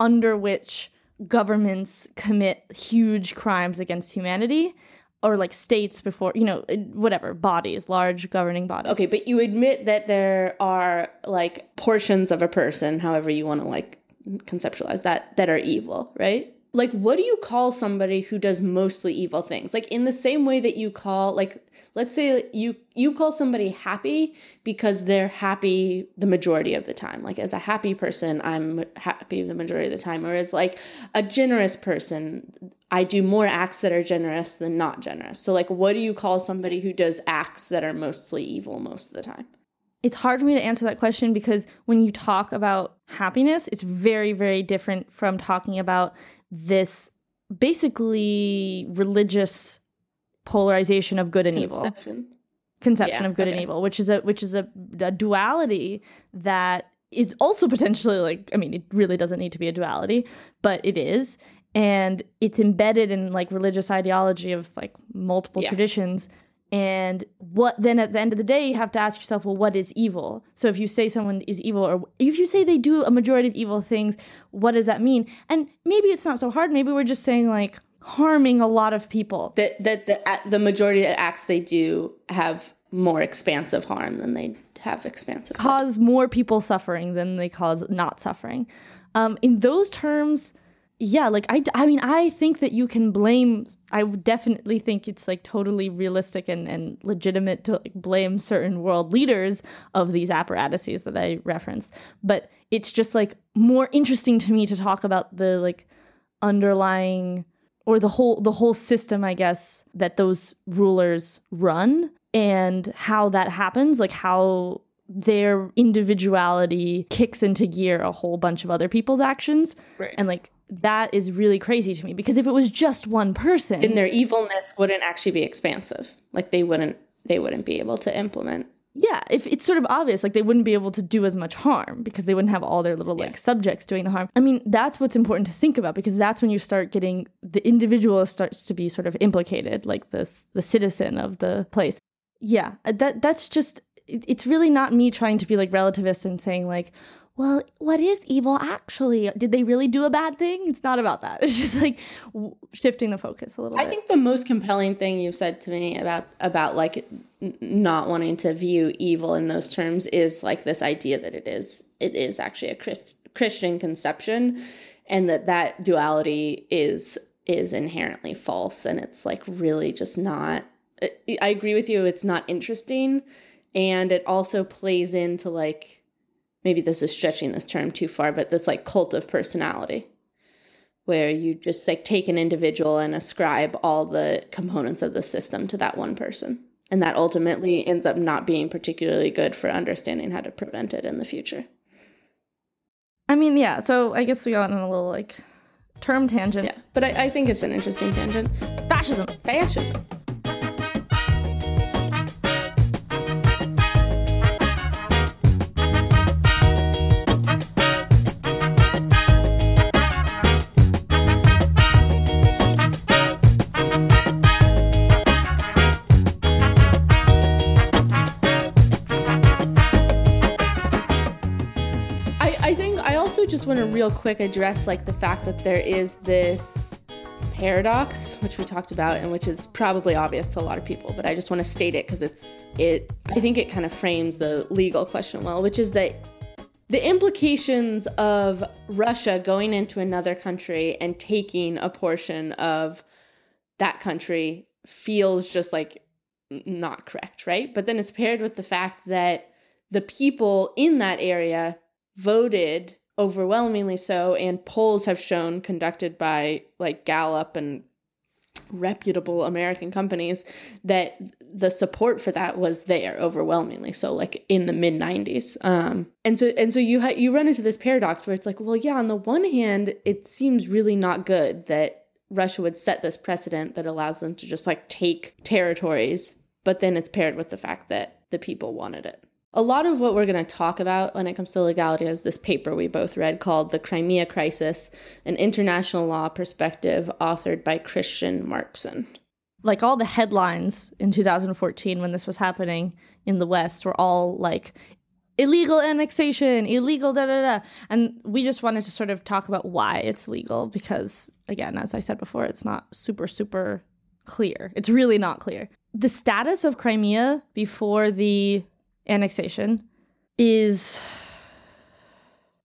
under which governments commit huge crimes against humanity or like states before, you know, whatever, bodies, large governing bodies. Okay, but you admit that there are like portions of a person, however you want to like conceptualize that, that are evil, right? Like, what do you call somebody who does mostly evil things? Like, in the same way that you call, like, let's say you you call somebody happy because they're happy the majority of the time. Like, as a happy person, I'm happy the majority of the time. Or as like a generous person, I do more acts that are generous than not generous. So, like, what do you call somebody who does acts that are mostly evil most of the time? it's hard for me to answer that question because when you talk about happiness, it's very, very different from talking about this basically religious polarization of good and evil Conception. conception Yeah, of good and evil, which is a which is a, a duality that is also potentially like I mean, it really doesn't need to be a duality, but it is. And it's embedded in like religious ideology of like multiple Yeah. traditions. And what then at the end of the day, you have to ask yourself, well, what is evil? So if you say someone is evil, or if you say they do a majority of evil things, what does that mean? And maybe it's not so hard. Maybe we're just saying like harming a lot of people. That that the the majority of acts they do have more expansive harm than they have expansive. cause more people suffering than they cause not suffering. Um, in those terms, yeah, like I, I mean, I think that you can blame. I definitely think it's like totally realistic and, and legitimate to like blame certain world leaders of these apparatuses that I referenced. But it's just like more interesting to me to talk about the like underlying or the whole the whole system i guess that those rulers run and how that happens like how their individuality kicks into gear a whole bunch of other people's actions Right. and like that is really crazy to me because if it was just one person and their evilness wouldn't actually be expansive. Like they wouldn't they wouldn't be able to implement. yeah if it's sort of obvious like they wouldn't be able to do as much harm because they wouldn't have all their little like Yeah. subjects doing the harm i mean that's what's important to think about because that's when you start getting the individual starts to be sort of implicated like this the citizen of the place yeah uh, that that's just it's really not me trying to be like relativist and saying like well, what is evil actually? Did they really do a bad thing? It's not about that. It's just like w- shifting the focus a little bit. I bit. think the most compelling thing you've said to me about about like n- not wanting to view evil in those terms is like this idea that it is it is actually a Christ, Christian conception and that that duality is is inherently false and it's like really just not I agree with you it's not interesting and it also plays into like maybe this is stretching this term too far but this like cult of personality where you just like take an individual and ascribe all the components of the system to that one person. And that ultimately ends up not being particularly good for understanding how to prevent it in the future. I mean, yeah. So I guess we got on a little like term tangent. Yeah. But I, I think it's an interesting tangent. Fascism. Fascism. Also just want to real quick address like the fact that there is this paradox which we talked about and which is probably obvious to a lot of people but I just want to state it because it's it I think it kind of frames the legal question well which is that the implications of Russia going into another country and taking a portion of that country feels just like not correct, right? But then it's paired with the fact that the people in that area voted overwhelmingly so, and polls have shown conducted by like Gallup and reputable American companies that the support for that was there overwhelmingly. So like in the mid 90s. Um and so and so you ha- you run into this paradox where it's like, well, yeah, on the one hand, it seems really not good that Russia would set this precedent that allows them to just like take territories, but then it's paired with the fact that the people wanted it. A lot of what we're going to talk about when it comes to legality is this paper we both read called The Crimea Crisis An International Law Perspective, authored by Christian Marxsen. Like all the headlines in 2014 when this was happening in the West were all like illegal annexation, illegal da da da. And we just wanted to sort of talk about why it's legal because, again, as I said before, it's not super, super clear. It's really not clear. The status of Crimea before the annexation is.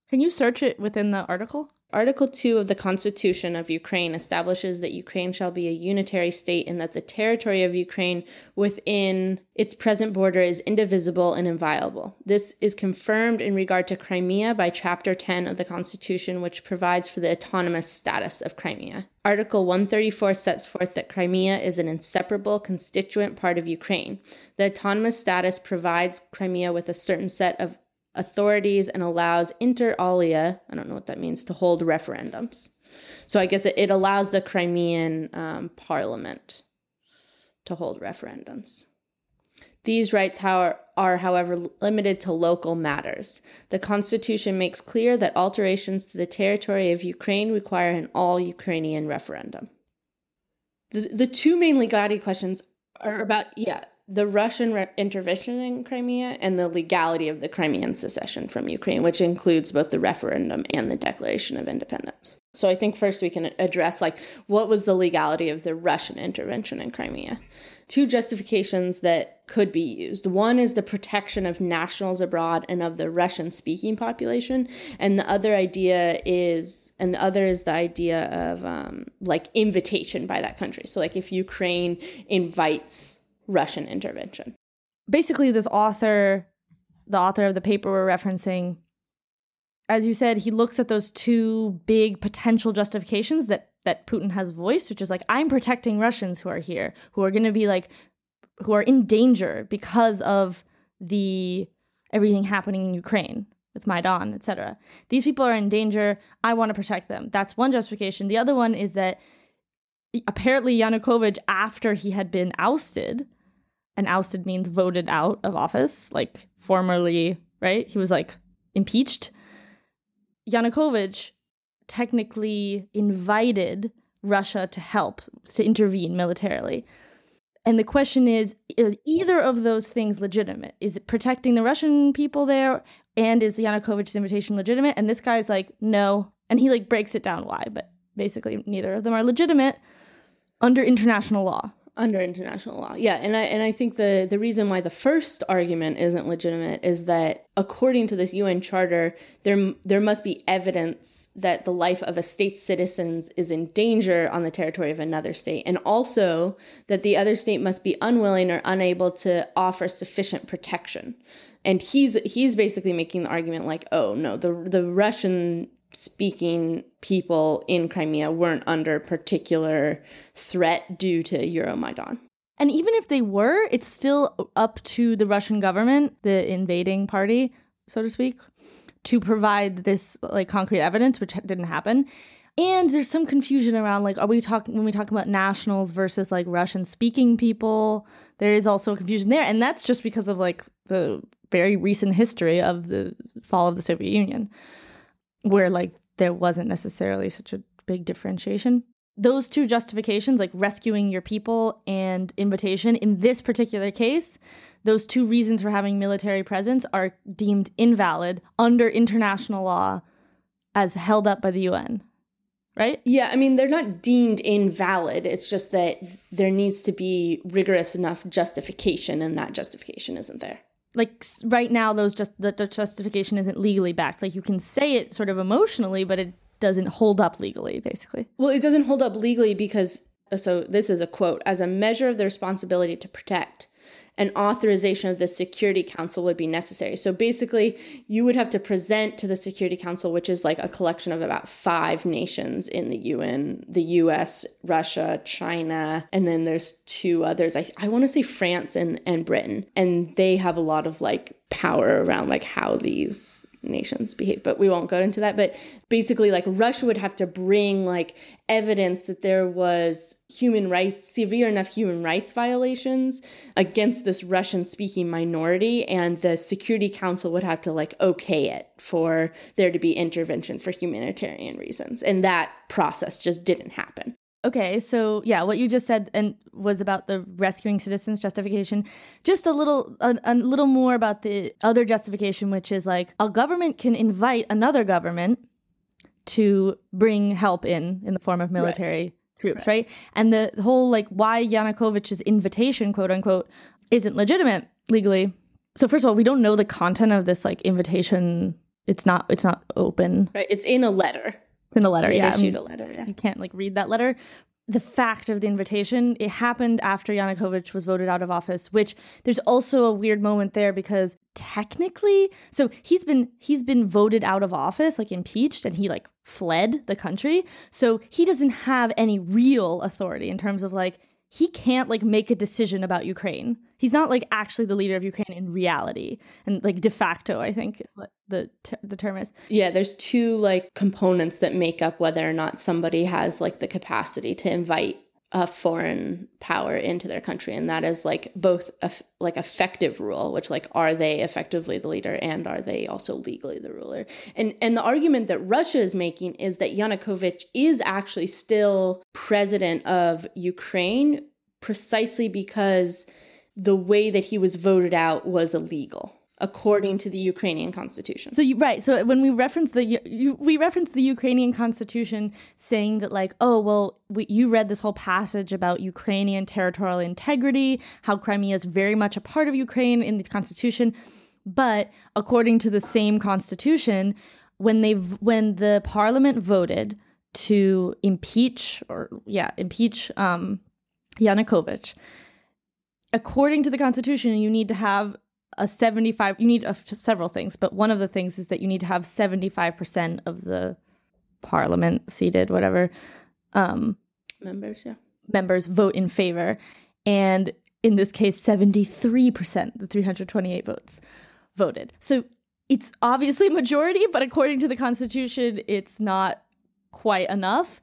Can you search it within the article? Article 2 of the Constitution of Ukraine establishes that Ukraine shall be a unitary state and that the territory of Ukraine within its present border is indivisible and inviolable. This is confirmed in regard to Crimea by Chapter 10 of the Constitution, which provides for the autonomous status of Crimea. Article 134 sets forth that Crimea is an inseparable constituent part of Ukraine. The autonomous status provides Crimea with a certain set of authorities and allows inter alia, I don't know what that means, to hold referendums. So I guess it, it allows the Crimean um, parliament to hold referendums. These rights how- are, however, limited to local matters. The Constitution makes clear that alterations to the territory of Ukraine require an all Ukrainian referendum. The, the two main legality questions are about, yeah, the Russian re- intervention in Crimea and the legality of the Crimean secession from Ukraine, which includes both the referendum and the Declaration of Independence. So I think first we can address like what was the legality of the Russian intervention in Crimea. Two justifications that could be used. One is the protection of nationals abroad and of the Russian speaking population, and the other idea is and the other is the idea of um, like invitation by that country. So like if Ukraine invites Russian intervention. basically this author the author of the paper we're referencing as you said he looks at those two big potential justifications that that putin has voiced which is like i'm protecting russians who are here who are going to be like who are in danger because of the everything happening in ukraine with maidan etc these people are in danger. I want to protect them. That's one justification. The other one is that apparently yanukovych after he had been ousted and ousted means voted out of office, like formerly, right? He was like impeached. Yanukovych technically invited Russia to help, to intervene militarily. And the question is is either of those things legitimate? Is it protecting the Russian people there? And is Yanukovych's invitation legitimate? And this guy's like, no. And he like breaks it down why, but basically neither of them are legitimate under international law. Under international law. Yeah, and I and I think the the reason why the first argument isn't legitimate is that according to this UN charter, there there must be evidence that the life of a state's citizens is in danger on the territory of another state, and also that the other state must be unwilling or unable to offer sufficient protection. And he's he's basically making the argument like, oh no, the the Russian speaking people in Crimea weren't under particular threat due to Euromaidan. And even if they were, it's still up to the Russian government, the invading party, so to speak, to provide this like concrete evidence, which didn't happen. And there's some confusion around like, are we talking when we talk about nationals versus like Russian speaking people? There is also confusion there. And that's just because of like the very recent history of the fall of the Soviet Union, where like there wasn't necessarily such a big differentiation. Those two justifications, like rescuing your people and invitation, in this particular case, those two reasons for having military presence are deemed invalid under international law as held up by the UN. Right? Yeah, I mean, they're not deemed invalid. It's just that there needs to be rigorous enough justification, and that justification isn't there. Like right now, those just the, the justification isn't legally backed. Like you can say it sort of emotionally, but it doesn't hold up legally, basically. Well, it doesn't hold up legally because, so this is a quote as a measure of the responsibility to protect, an authorization of the Security Council would be necessary. So basically, you would have to present to the Security Council, which is like a collection of about five nations in the UN the US, Russia, China, and then there's two others. I, I want to say France and, and Britain. And they have a lot of like power around like how these nations behave but we won't go into that. But basically like russia would have to bring like evidence that there was human rights severe enough human rights violations against this russian speaking minority and the security council would have to like okay it for there to be intervention for humanitarian reasons. And that process just didn't happen Okay, so yeah, what you just said and was about the rescuing citizens justification. Just a little, a, a little more about the other justification, which is like a government can invite another government to bring help in in the form of military troops, right. And the whole like why Yanukovych's invitation, quote unquote, isn't legitimate legally. So first of all, we don't know the content of this like invitation. It's not. It's not open. right it's in a letter It's in a letter. They yeah, issued a letter yeah you can't like read that letter. The fact of the invitation, it happened after Yanukovych was voted out of office, which there's also a weird moment there because technically, so he's been he's been voted out of office, like impeached, and he like fled the country. So he doesn't have any real authority in terms of like he can't like make a decision about Ukraine. He's not like actually the leader of Ukraine in reality. And like de facto, I think is what the ter- the term is. Yeah, there's two like components that make up whether or not somebody has like the capacity to invite a foreign power into their country. And that is like both eff- like effective rule which like are they effectively the leader and are they also legally the ruler? And and the argument that Russia is making is that Yanukovych is actually still president of Ukraine precisely because the way that he was voted out was illegal according to the Ukrainian constitution So you right. So when we reference the you, we reference the Ukrainian constitution saying that like oh well we, you read this whole passage about Ukrainian territorial integrity, how Crimea is very much a part of Ukraine in the constitution, but according to the same constitution, when they when the parliament voted to impeach or yeah impeach um, Yanukovych, according to the constitution, you need to have a 75 you need a, several things but one of the things is that you need to have 75% of the parliament seated whatever um, members yeah. members vote in favor. And in this case 73% the 328 votes voted. So it's obviously majority but according to the constitution it's not quite enough.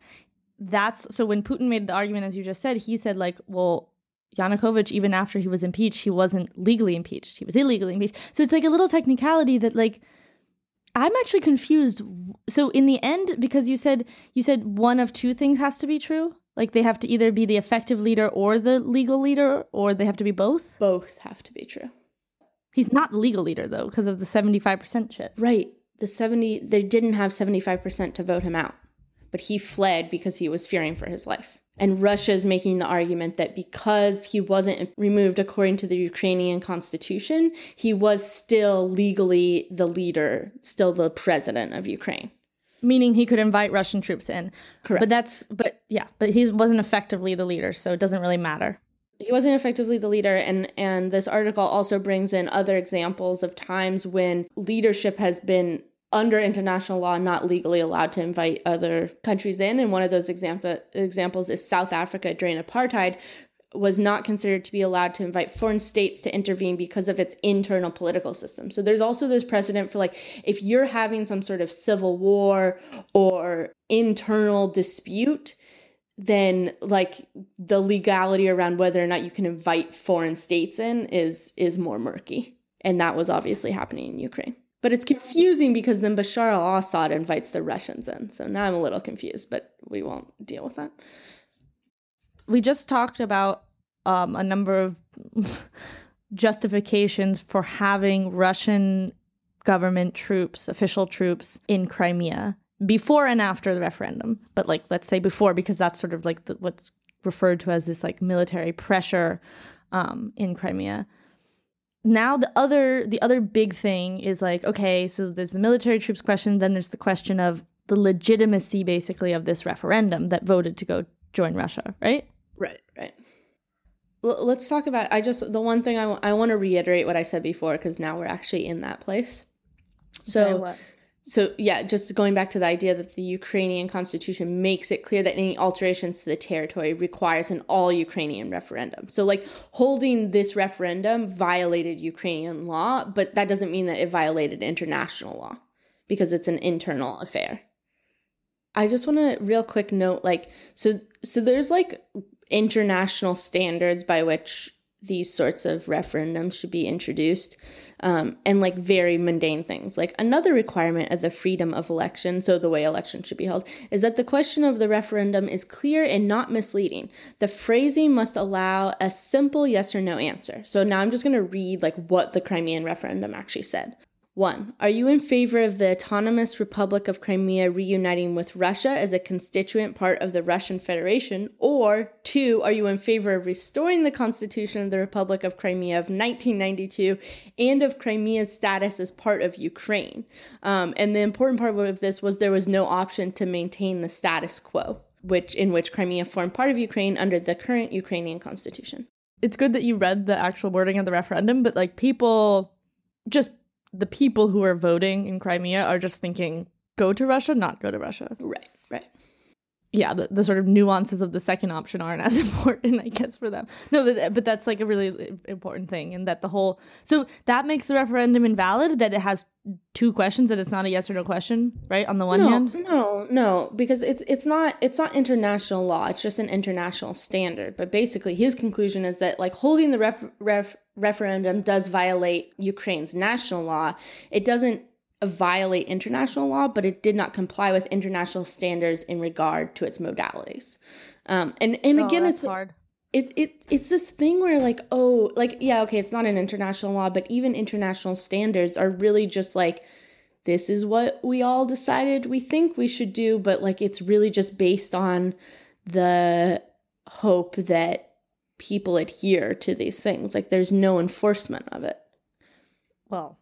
That's so when putin made the argument as you just said he said like well Yanukovych, even after he was impeached, he wasn't legally impeached. He was illegally impeached. So it's like a little technicality that like I'm actually confused. So in the end, because you said you said one of two things has to be true. Like they have to either be the effective leader or the legal leader, or they have to be both. both have to be true He's not the legal leader though, because of the seventy-five percent shit. Right. The 70 they didn't have 75% to vote him out. But he fled because he was fearing for his life. And Russia is making the argument that because he wasn't removed according to the Ukrainian constitution, he was still legally the leader, still the president of Ukraine. Meaning he could invite Russian troops in. Correct. But that's but yeah, but he wasn't effectively the leader, so it doesn't really matter. he wasn't effectively the leader and and this article also brings in other examples of times when leadership has been under international law not legally allowed to invite other countries in. And one of those example examples is South Africa during apartheid was not considered to be allowed to invite foreign states to intervene because of its internal political system. So there's also this precedent for like if you're having some sort of civil war or internal dispute, then like the legality around whether or not you can invite foreign states in is is more murky. And that was obviously happening in ukraine but it's confusing because then bashar al-assad invites the russians in so now i'm a little confused but we won't deal with that we just talked about um, a number of justifications for having Russian government troops, official troops in Crimea before and after the referendum. But like, let's say before, because that's sort of like the, what's referred to as this like military pressure um, in Crimea. Now the other the other big thing is like okay, so there's the military troops question, then there's the question of the legitimacy basically of this referendum that voted to go join Russia, right? Right, right. L- let's talk about. I just the one thing I, w- I want to reiterate what I said before because now we're actually in that place. So, Okay, what? So yeah, just going back to the idea that the Ukrainian constitution makes it clear that any alterations to the territory requires an all Ukrainian referendum. So, like holding this referendum violated Ukrainian law, but that doesn't mean that it violated international law because it's an internal affair. I just want to real quick note like so so there's like international standards by which these sorts of referendums should be introduced um, and like very mundane things. Like another requirement of the freedom of election so the way elections should be held is that the question of the referendum is clear and not misleading. The phrasing must allow a simple yes or no answer. So now i'm just going to read like what the crimean referendum actually said one, are you in favor of the autonomous Republic of Crimea reuniting with Russia as a constituent part of the Russian Federation? Or two, are you in favor of restoring the Constitution of the Republic of Crimea of 1992 and of Crimea's status as part of Ukraine? Um, and the important part of this was there was no option to maintain the status quo, which in which Crimea formed part of Ukraine under the current Ukrainian constitution. it's good that you read the actual wording of the referendum, but like people, just the people who are voting in Crimea are just thinking, go to Russia, not go to Russia. Right, right. Yeah, the, the sort of nuances of the second option aren't as important, I guess, for them. No, but, but that's like a really important thing, and that the whole so that makes the referendum invalid that it has two questions that it's not a yes or no question, right? On the one no, hand, No, no, because it's it's not it's not international law. It's just an international standard. But basically, his conclusion is that like holding the ref, ref, referendum does violate Ukraine's national law. It doesn't violate international law, but it did not comply with international standards in regard to its modalities. Um, and and Oh, again, it's hard. it, it it's this thing where like oh like yeah okay it's not an international law but even international standards are really just like this is what we all decided we think we should do but like it's really just based on the hope that people adhere to these things like there's no enforcement of it Well,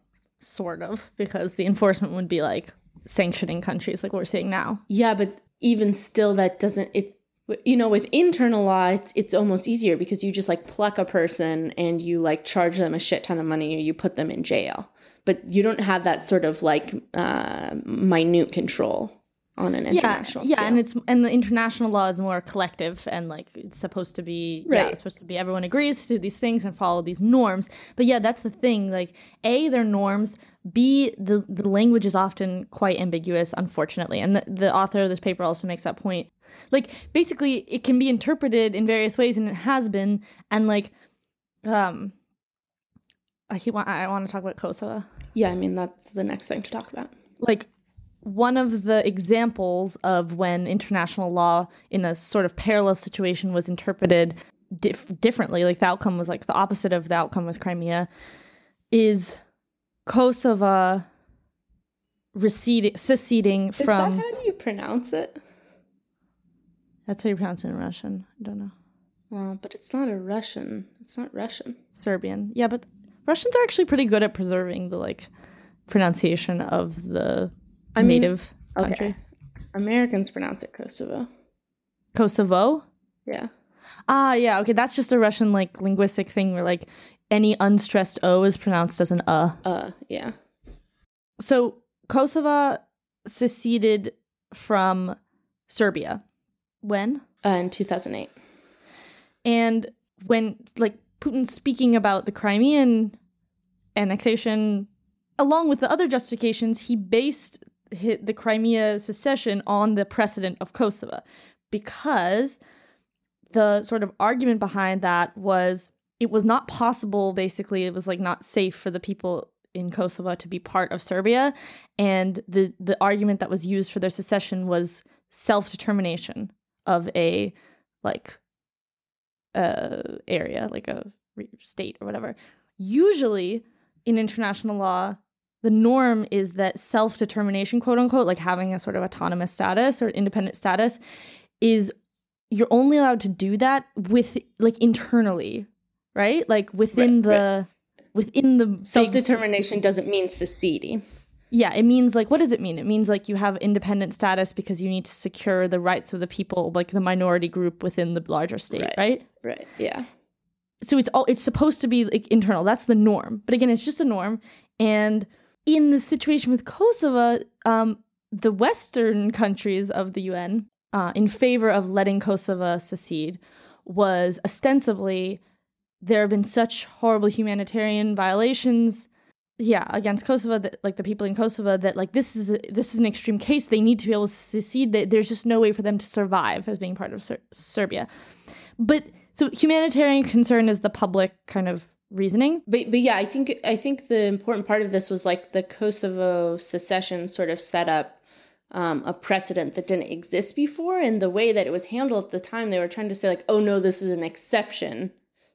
sort of, because the enforcement would be like sanctioning countries, like we're seeing now. yeah but even still that doesn't it you know with internal law it's, it's almost easier because you just like pluck a person and you like charge them a shit ton of money or you put them in jail but you don't have that sort of like uh, minute control on an yeah, international yeah, scale. and it's and the international law is more collective and like it's supposed to be yeah, Right. it's supposed to be everyone agrees to these things and follow these norms. But yeah, that's the thing. Like a, they're norms. B, the the language is often quite ambiguous, unfortunately, and the, the author of this paper also makes that point. Like basically, it can be interpreted in various ways, and it has been. And like, um, I keep I want to talk about Kosovo yeah i mean that's the next thing to talk about like one of the examples of when international law in a sort of parallel situation was interpreted dif- differently like the outcome was like the opposite of the outcome with crimea is Kosovo receding, seceding Is from. that how you pronounce it? That's how you pronounce it in Russian. I don't know. Well, but it's not a Russian. It's not Russian. Serbian. Yeah, but Russians are actually pretty good at preserving the like pronunciation of the I mean, native Okay. country. Americans pronounce it Kosovo. Kosovo. Yeah. Ah, yeah. Okay, that's just a Russian like linguistic thing where like any unstressed o is pronounced as an uh. Uh, yeah. So Kosovo seceded from Serbia. When? Uh, in 2008. And when like Putin's speaking about the Crimean annexation, along with the other justifications, he based the Crimea secession on the precedent of Kosovo, because the sort of argument behind that was it was not possible. Basically, it was like not safe for the people in Kosovo to be part of Serbia, and the the argument that was used for their secession was self determination of a like uh area like a state or whatever usually in international law the norm is that self-determination quote unquote like having a sort of autonomous status or independent status is you're only allowed to do that with like internally right like within Right, the within the Self determination doesn't mean seceding. yeah, it means like what does it mean? It means like you have independent status because you need to secure the rights of the people, like the minority group within the larger state, Right. right? Right. Yeah. So it's all it's supposed to be like internal. That's the norm. But again, it's just a norm. And in the situation with Kosovo, um, the Western countries of the UN, uh, in favor of letting Kosovo secede, was ostensibly there have been such horrible humanitarian violations yeah against kosovo that like the people in kosovo that like this is a, this is an extreme case. They need to be able to secede. There's just no way for them to survive as being part of Ser- serbia. But so humanitarian concern is the public kind of reasoning But but yeah, I think I think the important part of this was like the Kosovo secession sort of set up um, a precedent that didn't exist before, and the way that it was handled at the time, they were trying to say like, oh no, this is an exception,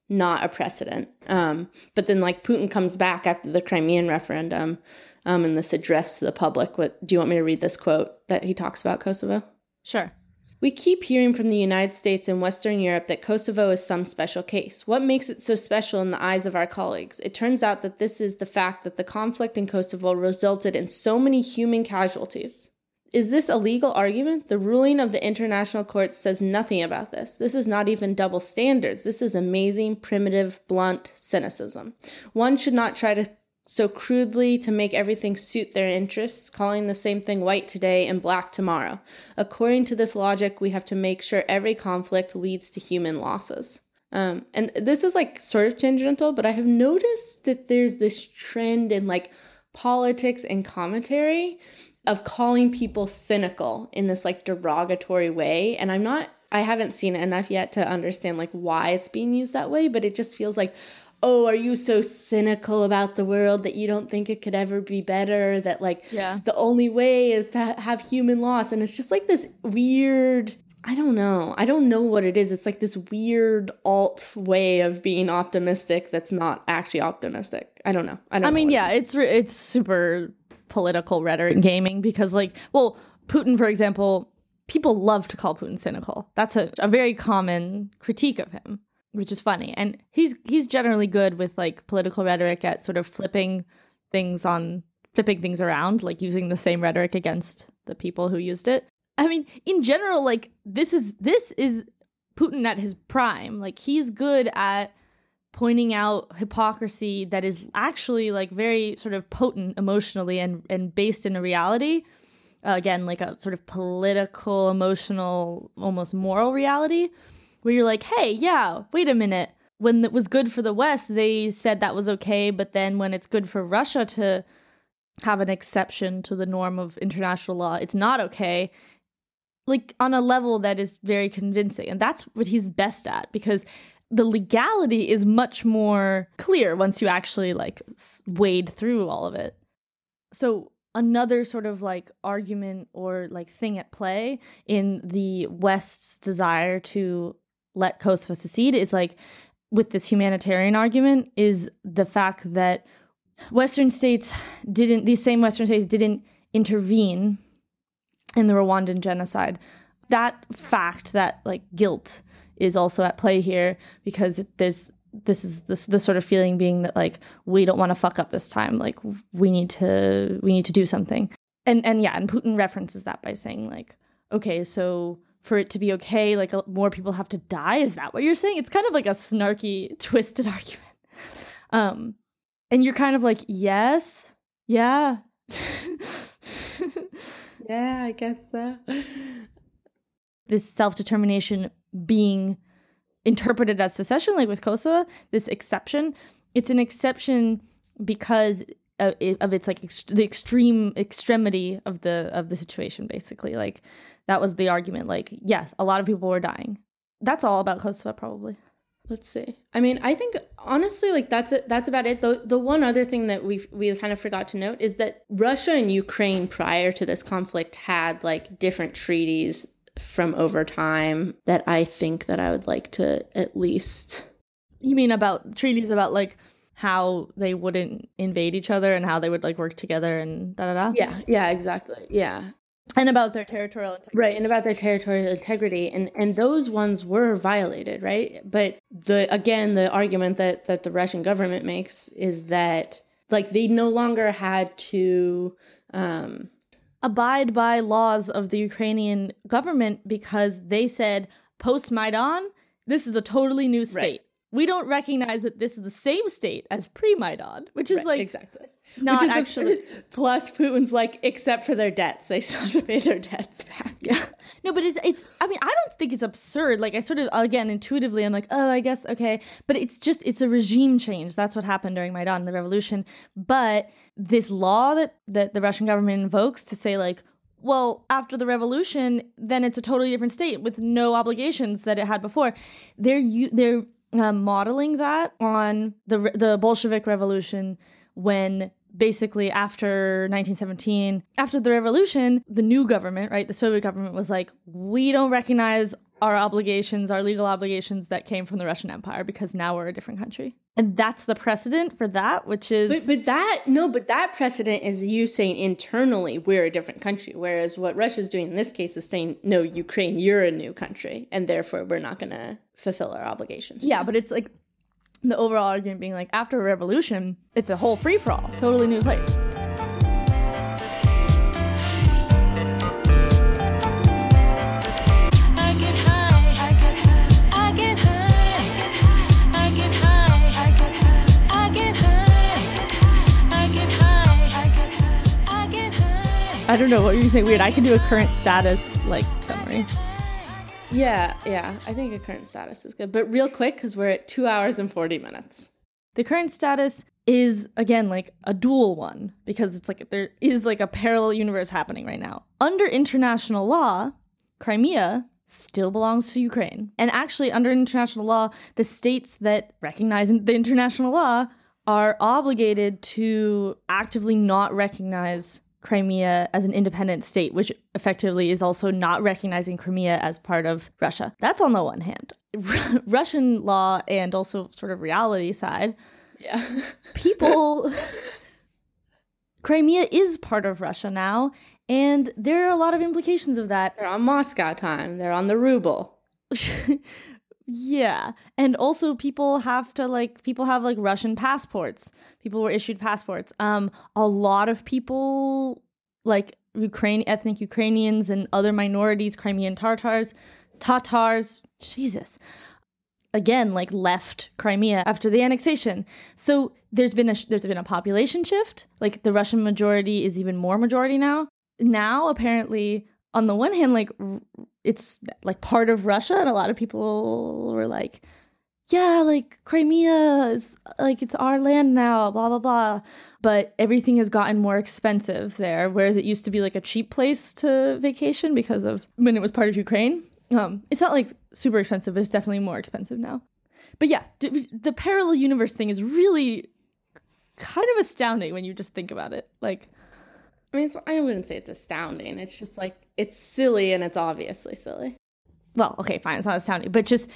not a precedent. Um, but then like Putin comes back after the Crimean referendum, um, in this address to the public. What do you want me to read this quote that he talks about Kosovo? sure We keep hearing from the United States and Western Europe that Kosovo is some special case. What makes it so special in the eyes of our colleagues? It turns out that this is the fact that the conflict in Kosovo resulted in so many human casualties. Is this a legal argument? The ruling of the international court says nothing about this. This is not even double standards. This is amazing, primitive, blunt cynicism. One should not try to so crudely to make everything suit their interests, calling the same thing white today and black tomorrow. According to this logic, we have to make sure every conflict leads to human losses. Um, and this is like sort of tangential, but I have noticed that there's this trend in like politics and commentary of calling people cynical in this like derogatory way. And I'm not, I haven't seen it enough yet to understand like why it's being used that way, but it just feels like, oh, are you so cynical about the world that you don't think it could ever be better? That like Yeah. the only way is to have human loss. And it's just like this weird, I don't know. I don't know what it is. It's like this weird alt way of being optimistic that's not actually optimistic. I don't know. I don't I mean, what it yeah, it's re- it's super political rhetoric gaming because, like, well, Putin, for example, people love to call Putin cynical. That's a, a very common critique of him, which is funny. And he's he's generally good with like political rhetoric at sort of flipping things on flipping things around, like using the same rhetoric against the people who used it. I mean, in general, like this is this is Putin at his prime. Like he's good at pointing out hypocrisy that is actually like very sort of potent emotionally and and based in a reality uh, again like a sort of political emotional almost moral reality where you're like hey yeah wait a minute. When it was good for the west they said that was okay but then when it's good for russia to have an exception to the norm of international law it's not okay. Like on a level that is very convincing and that's what he's best at because the legality is much more clear once you actually like wade through all of it. So another sort of like argument or like thing at play in the west's desire to let kosovo secede is like with this humanitarian argument is the fact that Western states didn't, these same Western states didn't intervene in the Rwandan genocide. That fact, that like guilt, is also at play here because there's this is this the sort of feeling being that like we don't want to fuck up this time like we need to we need to do something and and yeah and putin references that by saying like okay so for it to be okay like more people have to die? Is that what you're saying? It's kind of like a snarky twisted argument. Um and you're kind of like yes yeah. Yeah i guess so. This self-determination being interpreted as secession, like with Kosovo, this exception, it's an exception because of, of its like ex- the extreme extremity of the of the situation. Basically, like that was the argument. Like, yes, a lot of people were dying. That's all about Kosovo, probably. Let's see. I mean, I think honestly, like that's it. That's about it. The the one other thing that we we kind of forgot to note is that Russia and Ukraine prior to this conflict had like different treaties from over time that I think that I would like to at least. You mean about treaties about like how they wouldn't invade each other and how they would like work together and da da da? Yeah, yeah, exactly. Yeah. And about their territorial integrity. Right, and about their territorial integrity. And and those ones were violated, right? But the again, the argument that that the Russian government makes is that like they no longer had to um abide by laws of the Ukrainian government because they said post Maidan, this is a totally new state. Right. We don't recognize that this is the same state as pre Maidan, which is right, like exactly not which is actually. Plus, Putin's like, except for their debts, they still have to pay their debts back. Yeah, no, but it's it's. I mean, I don't think it's absurd. Like, I sort of again intuitively, I'm like, oh, I guess okay, but it's just it's a regime change. That's what happened during Maidan, the revolution. But this law that that the Russian government invokes to say like, well, after the revolution, then it's a totally different state with no obligations that it had before. They're you they're uh, modeling that on the the Bolshevik revolution when basically after 1917 after the revolution the new government right the soviet government was like we don't recognize our obligations, our legal obligations that came from the Russian Empire because now we're a different country. And that's the precedent for that, which is But but that no, but that precedent is you saying internally we're a different country. Whereas what Russia's doing in this case is saying, No, Ukraine, you're a new country, and therefore we're not gonna fulfill our obligations. Yeah, but it's like the overall argument being like after a revolution, it's a whole free for all, totally new place. I don't know what you're saying. Weird. I can do a current status like summary. Yeah, yeah. I think a current status is good. But real quick, because we're at two hours and 40 minutes. The current status is, again, like a dual one because it's like there is like a parallel universe happening right now. Under international law, Crimea still belongs to Ukraine. And actually, under international law, the states that recognize the international law are obligated to actively not recognize Crimea as an independent state, which effectively is also not recognizing Crimea as part of Russia. That's on the one hand. R- Russian law and also sort of reality side. Yeah. people. Crimea is part of Russia now, and there are a lot of implications of that. They're on Moscow time, they're on the ruble. Yeah. And also people have to like people have like Russian passports. People were issued passports. Um a lot of people like Ukraine ethnic Ukrainians and other minorities, Crimean Tartars, Tatars, Jesus. Again, like left Crimea after the annexation. So there's been a there's been a population shift. Like the Russian majority is even more majority now. Now apparently on the one hand, like it's like part of Russia, and a lot of people were like, "Yeah, like Crimea is like it's our land now." Blah blah blah. But everything has gotten more expensive there, whereas it used to be like a cheap place to vacation because of when it was part of Ukraine. Um, it's not like super expensive, but it's definitely more expensive now. But yeah, the parallel universe thing is really kind of astounding when you just think about it. Like I mean, I wouldn't say it's astounding. It's just like it's silly and it's obviously silly. Well, okay, fine, it's not astounding, but just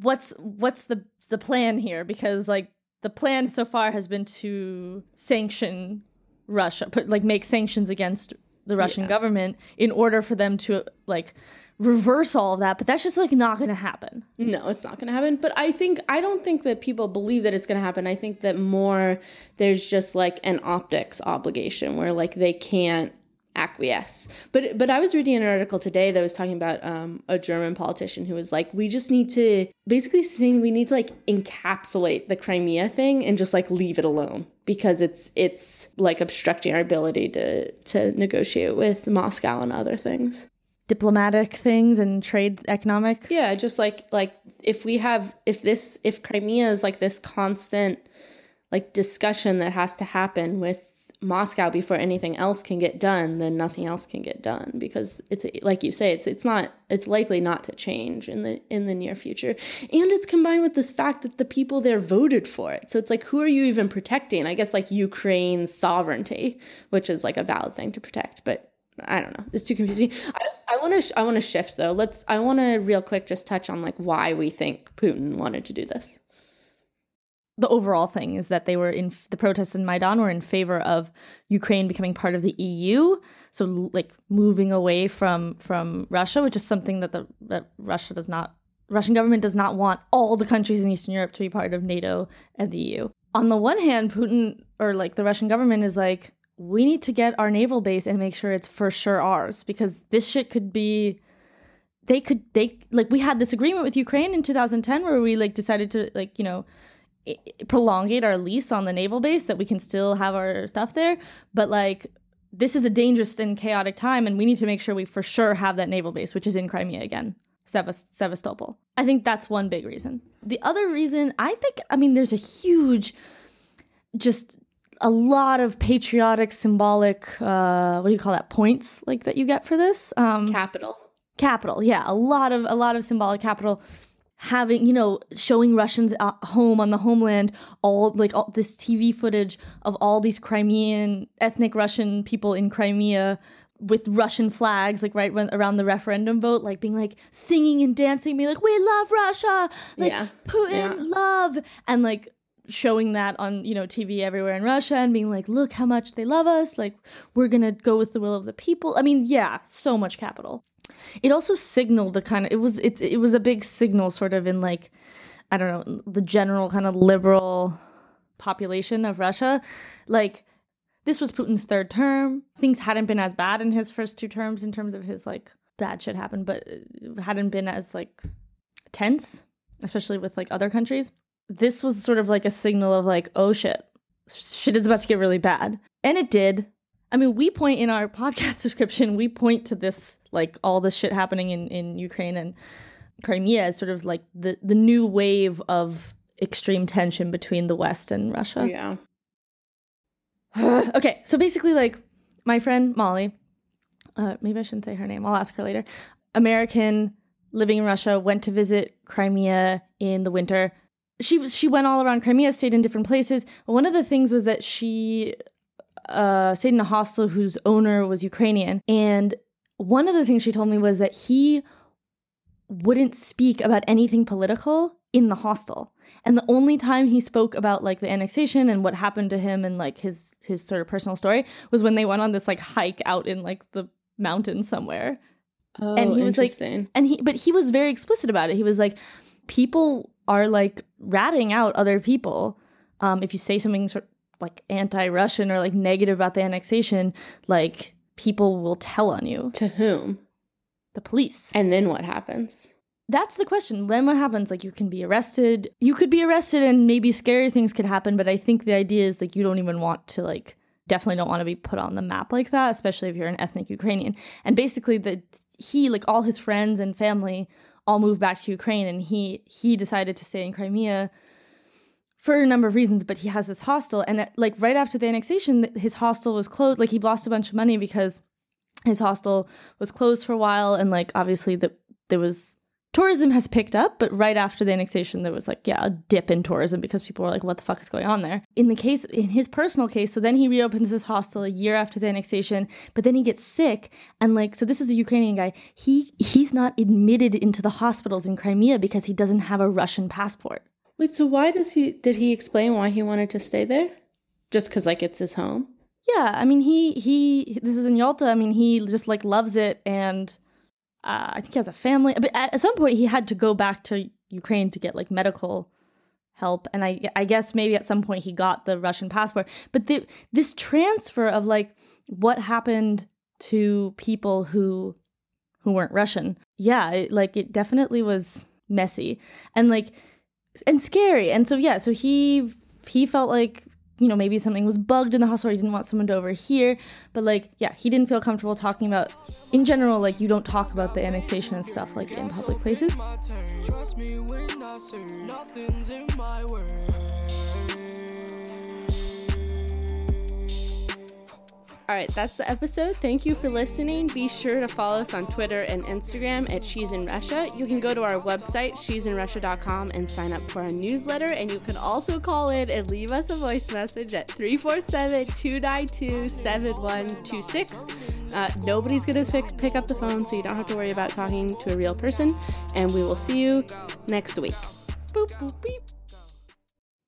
what's what's the the plan here? Because like the plan so far has been to sanction Russia, put like make sanctions against the Russian Yeah. government in order for them to like reverse all of that. But that's just like not going to happen. No, it's not going to happen. But I think I don't think that people believe that it's going to happen. I think that more there's just like an optics obligation where like they can't acquiesce. But but I was reading an article today that was talking about um, a German politician who was like, we just need to basically saying we need to like encapsulate the Crimea thing and just like leave it alone because it's it's like obstructing our ability to to negotiate with Moscow and other things. Diplomatic things and trade economic. Yeah, just like like if we have if this if Crimea is like this constant like discussion that has to happen with Moscow before anything else can get done, then nothing else can get done because it's like you say it's it's not it's likely not to change in the in the near future. And it's combined with this fact that the people there voted for it. So it's like who are you even protecting? I guess like Ukraine's sovereignty, which is like a valid thing to protect, but I don't know. It's too confusing. I, want to I want to shift though. Let's I want to real quick just touch on like why we think Putin wanted to do this. The overall thing is that they were in the protests in Maidan were in favor of Ukraine becoming part of the EU, so like moving away from from Russia, which is something that the that Russia does not Russian government does not want all the countries in Eastern Europe to be part of NATO and the EU. On the one hand, Putin or like the Russian government is like we need to get our naval base and make sure it's for sure ours because this shit could be they could they like we had this agreement with Ukraine in 2010 where we like decided to like you know prolongate our lease on the naval base that we can still have our stuff there. But like this is a dangerous and chaotic time and we need to make sure we for sure have that naval base which is in Crimea again Sevastopol. I think that's one big reason. The other reason I think I mean there's a huge just a lot of patriotic symbolic uh what do you call that points like that you get for this. Um Capital. capital yeah a lot of a lot of symbolic capital having you know showing russians at home on the homeland all like all this tv footage of all these crimean ethnic russian people in crimea with russian flags like right when, around the referendum vote like being like singing and dancing being like we love russia! Like Yeah. putin Yeah. love! And like showing that on you know tv everywhere in russia and being like look how much they love us! Like we're gonna go with the will of the people. I mean yeah so much capital it also signaled a kind of it was it, it was a big signal sort of in like i don't know the general kind of liberal population of russia. Like this was putin's third term. Things hadn't been as bad in his first two terms in terms of his like bad shit happened but hadn't been as like tense especially with like other countries. This was sort of like a signal of like oh shit. Shit is about to get really bad. And it did. I mean, we point in our podcast description, we point to this, like all this shit happening in, in Ukraine and Crimea is sort of like the, the new wave of extreme tension between the West and Russia. Yeah. okay, so basically, like my friend Molly, uh, maybe I shouldn't say her name, I'll ask her later. American living in Russia, went to visit Crimea in the winter. She was she went all around Crimea, stayed in different places. One of the things was that she uh, stayed in a hostel whose owner was Ukrainian. And one of the things she told me was that he wouldn't speak about anything political in the hostel. And the only time he spoke about like the annexation and what happened to him and like his his sort of personal story was when they went on this like hike out in like the mountains somewhere. Oh, And he was, like- interesting. And he but he was very explicit about it. He was like people are like ratting out other people um if you say something sort like anti-Russian or like negative about the annexation, like people will tell on you. to whom? The police. And then what happens? That's the question. Then what happens? Like you can be arrested. You could be arrested and maybe scary things could happen, but I think the idea is like you don't even want to like definitely don't want to be put on the map like that, especially if you're an ethnic Ukrainian. And basically the he like all his friends and family all moved back to Ukraine and he he decided to stay in Crimea for a number of reasons, but he has this hostel and uh, like right after the annexation his hostel was closed like he lost a bunch of money because his hostel was closed for a while and like obviously the, there was tourism has picked up but right after the annexation there was like yeah a dip in tourism because people were like what the fuck is going on there? In the case in his personal case so then he reopens his hostel a year after the annexation but then he gets sick and like so this is a ukrainian guy. He he's not admitted into the hospitals in crimea because he doesn't have a russian passport Wait, so why does he did he explain why he wanted to stay there? Just cuz like it's his home? Yeah, I mean he he this is in Yalta. I mean he just like loves it and uh, I think he has a family. But at, at some point he had to go back to Ukraine to get like medical help and I I guess maybe at some point he got the Russian passport. But the, this transfer of like what happened to people who who weren't Russian. Yeah, it, like it definitely was messy and like and scary. And so yeah, so he he felt like you know maybe something was bugged in the hospital. He didn't want someone to overhear, but like yeah, he didn't feel comfortable talking about in general. Like you don't talk about the annexation and stuff like in public places. All right, that's the episode. Thank you for listening. Be sure to follow us on Twitter and Instagram at She's in Russia. You can go to our website, she'sinrussia.com, and sign up for our newsletter. And you can also call in and leave us a voice message at 347 292 7126. Uh, Nobody's going to pick, pick up the phone, so you don't have to worry about talking to a real person. And we will see you next week. Boop boop beep.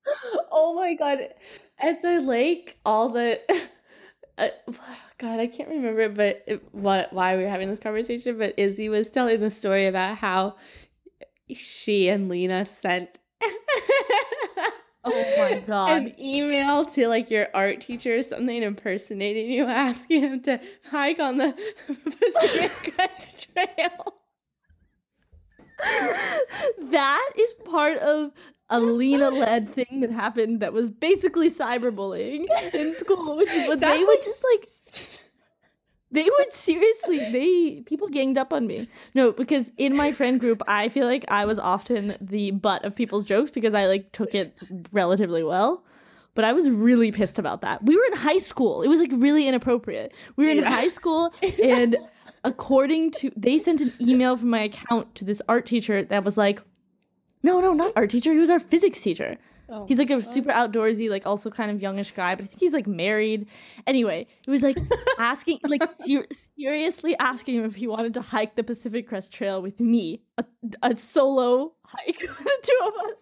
oh my god at the lake all the uh, god i can't remember but it, what why we were having this conversation but izzy was telling the story about how she and lena sent Oh my god. an email to like your art teacher or something impersonating you asking him to hike on the pacific crest trail that is part of a Lena led thing that happened that was basically cyberbullying in school, which is what they would like- just like they would seriously they people ganged up on me. No, because in my friend group I feel like I was often the butt of people's jokes because I like took it relatively well. But I was really pissed about that. We were in high school. It was like really inappropriate. We were in Yeah. high school and according to they sent an email from my account to this art teacher that was like no, no, not art teacher. He was our physics teacher. Oh he's like a super outdoorsy, like also kind of youngish guy, but I think he's like married. Anyway, it was like asking, like ser- seriously asking him if he wanted to hike the Pacific Crest Trail with me, a, a solo hike with the two of us.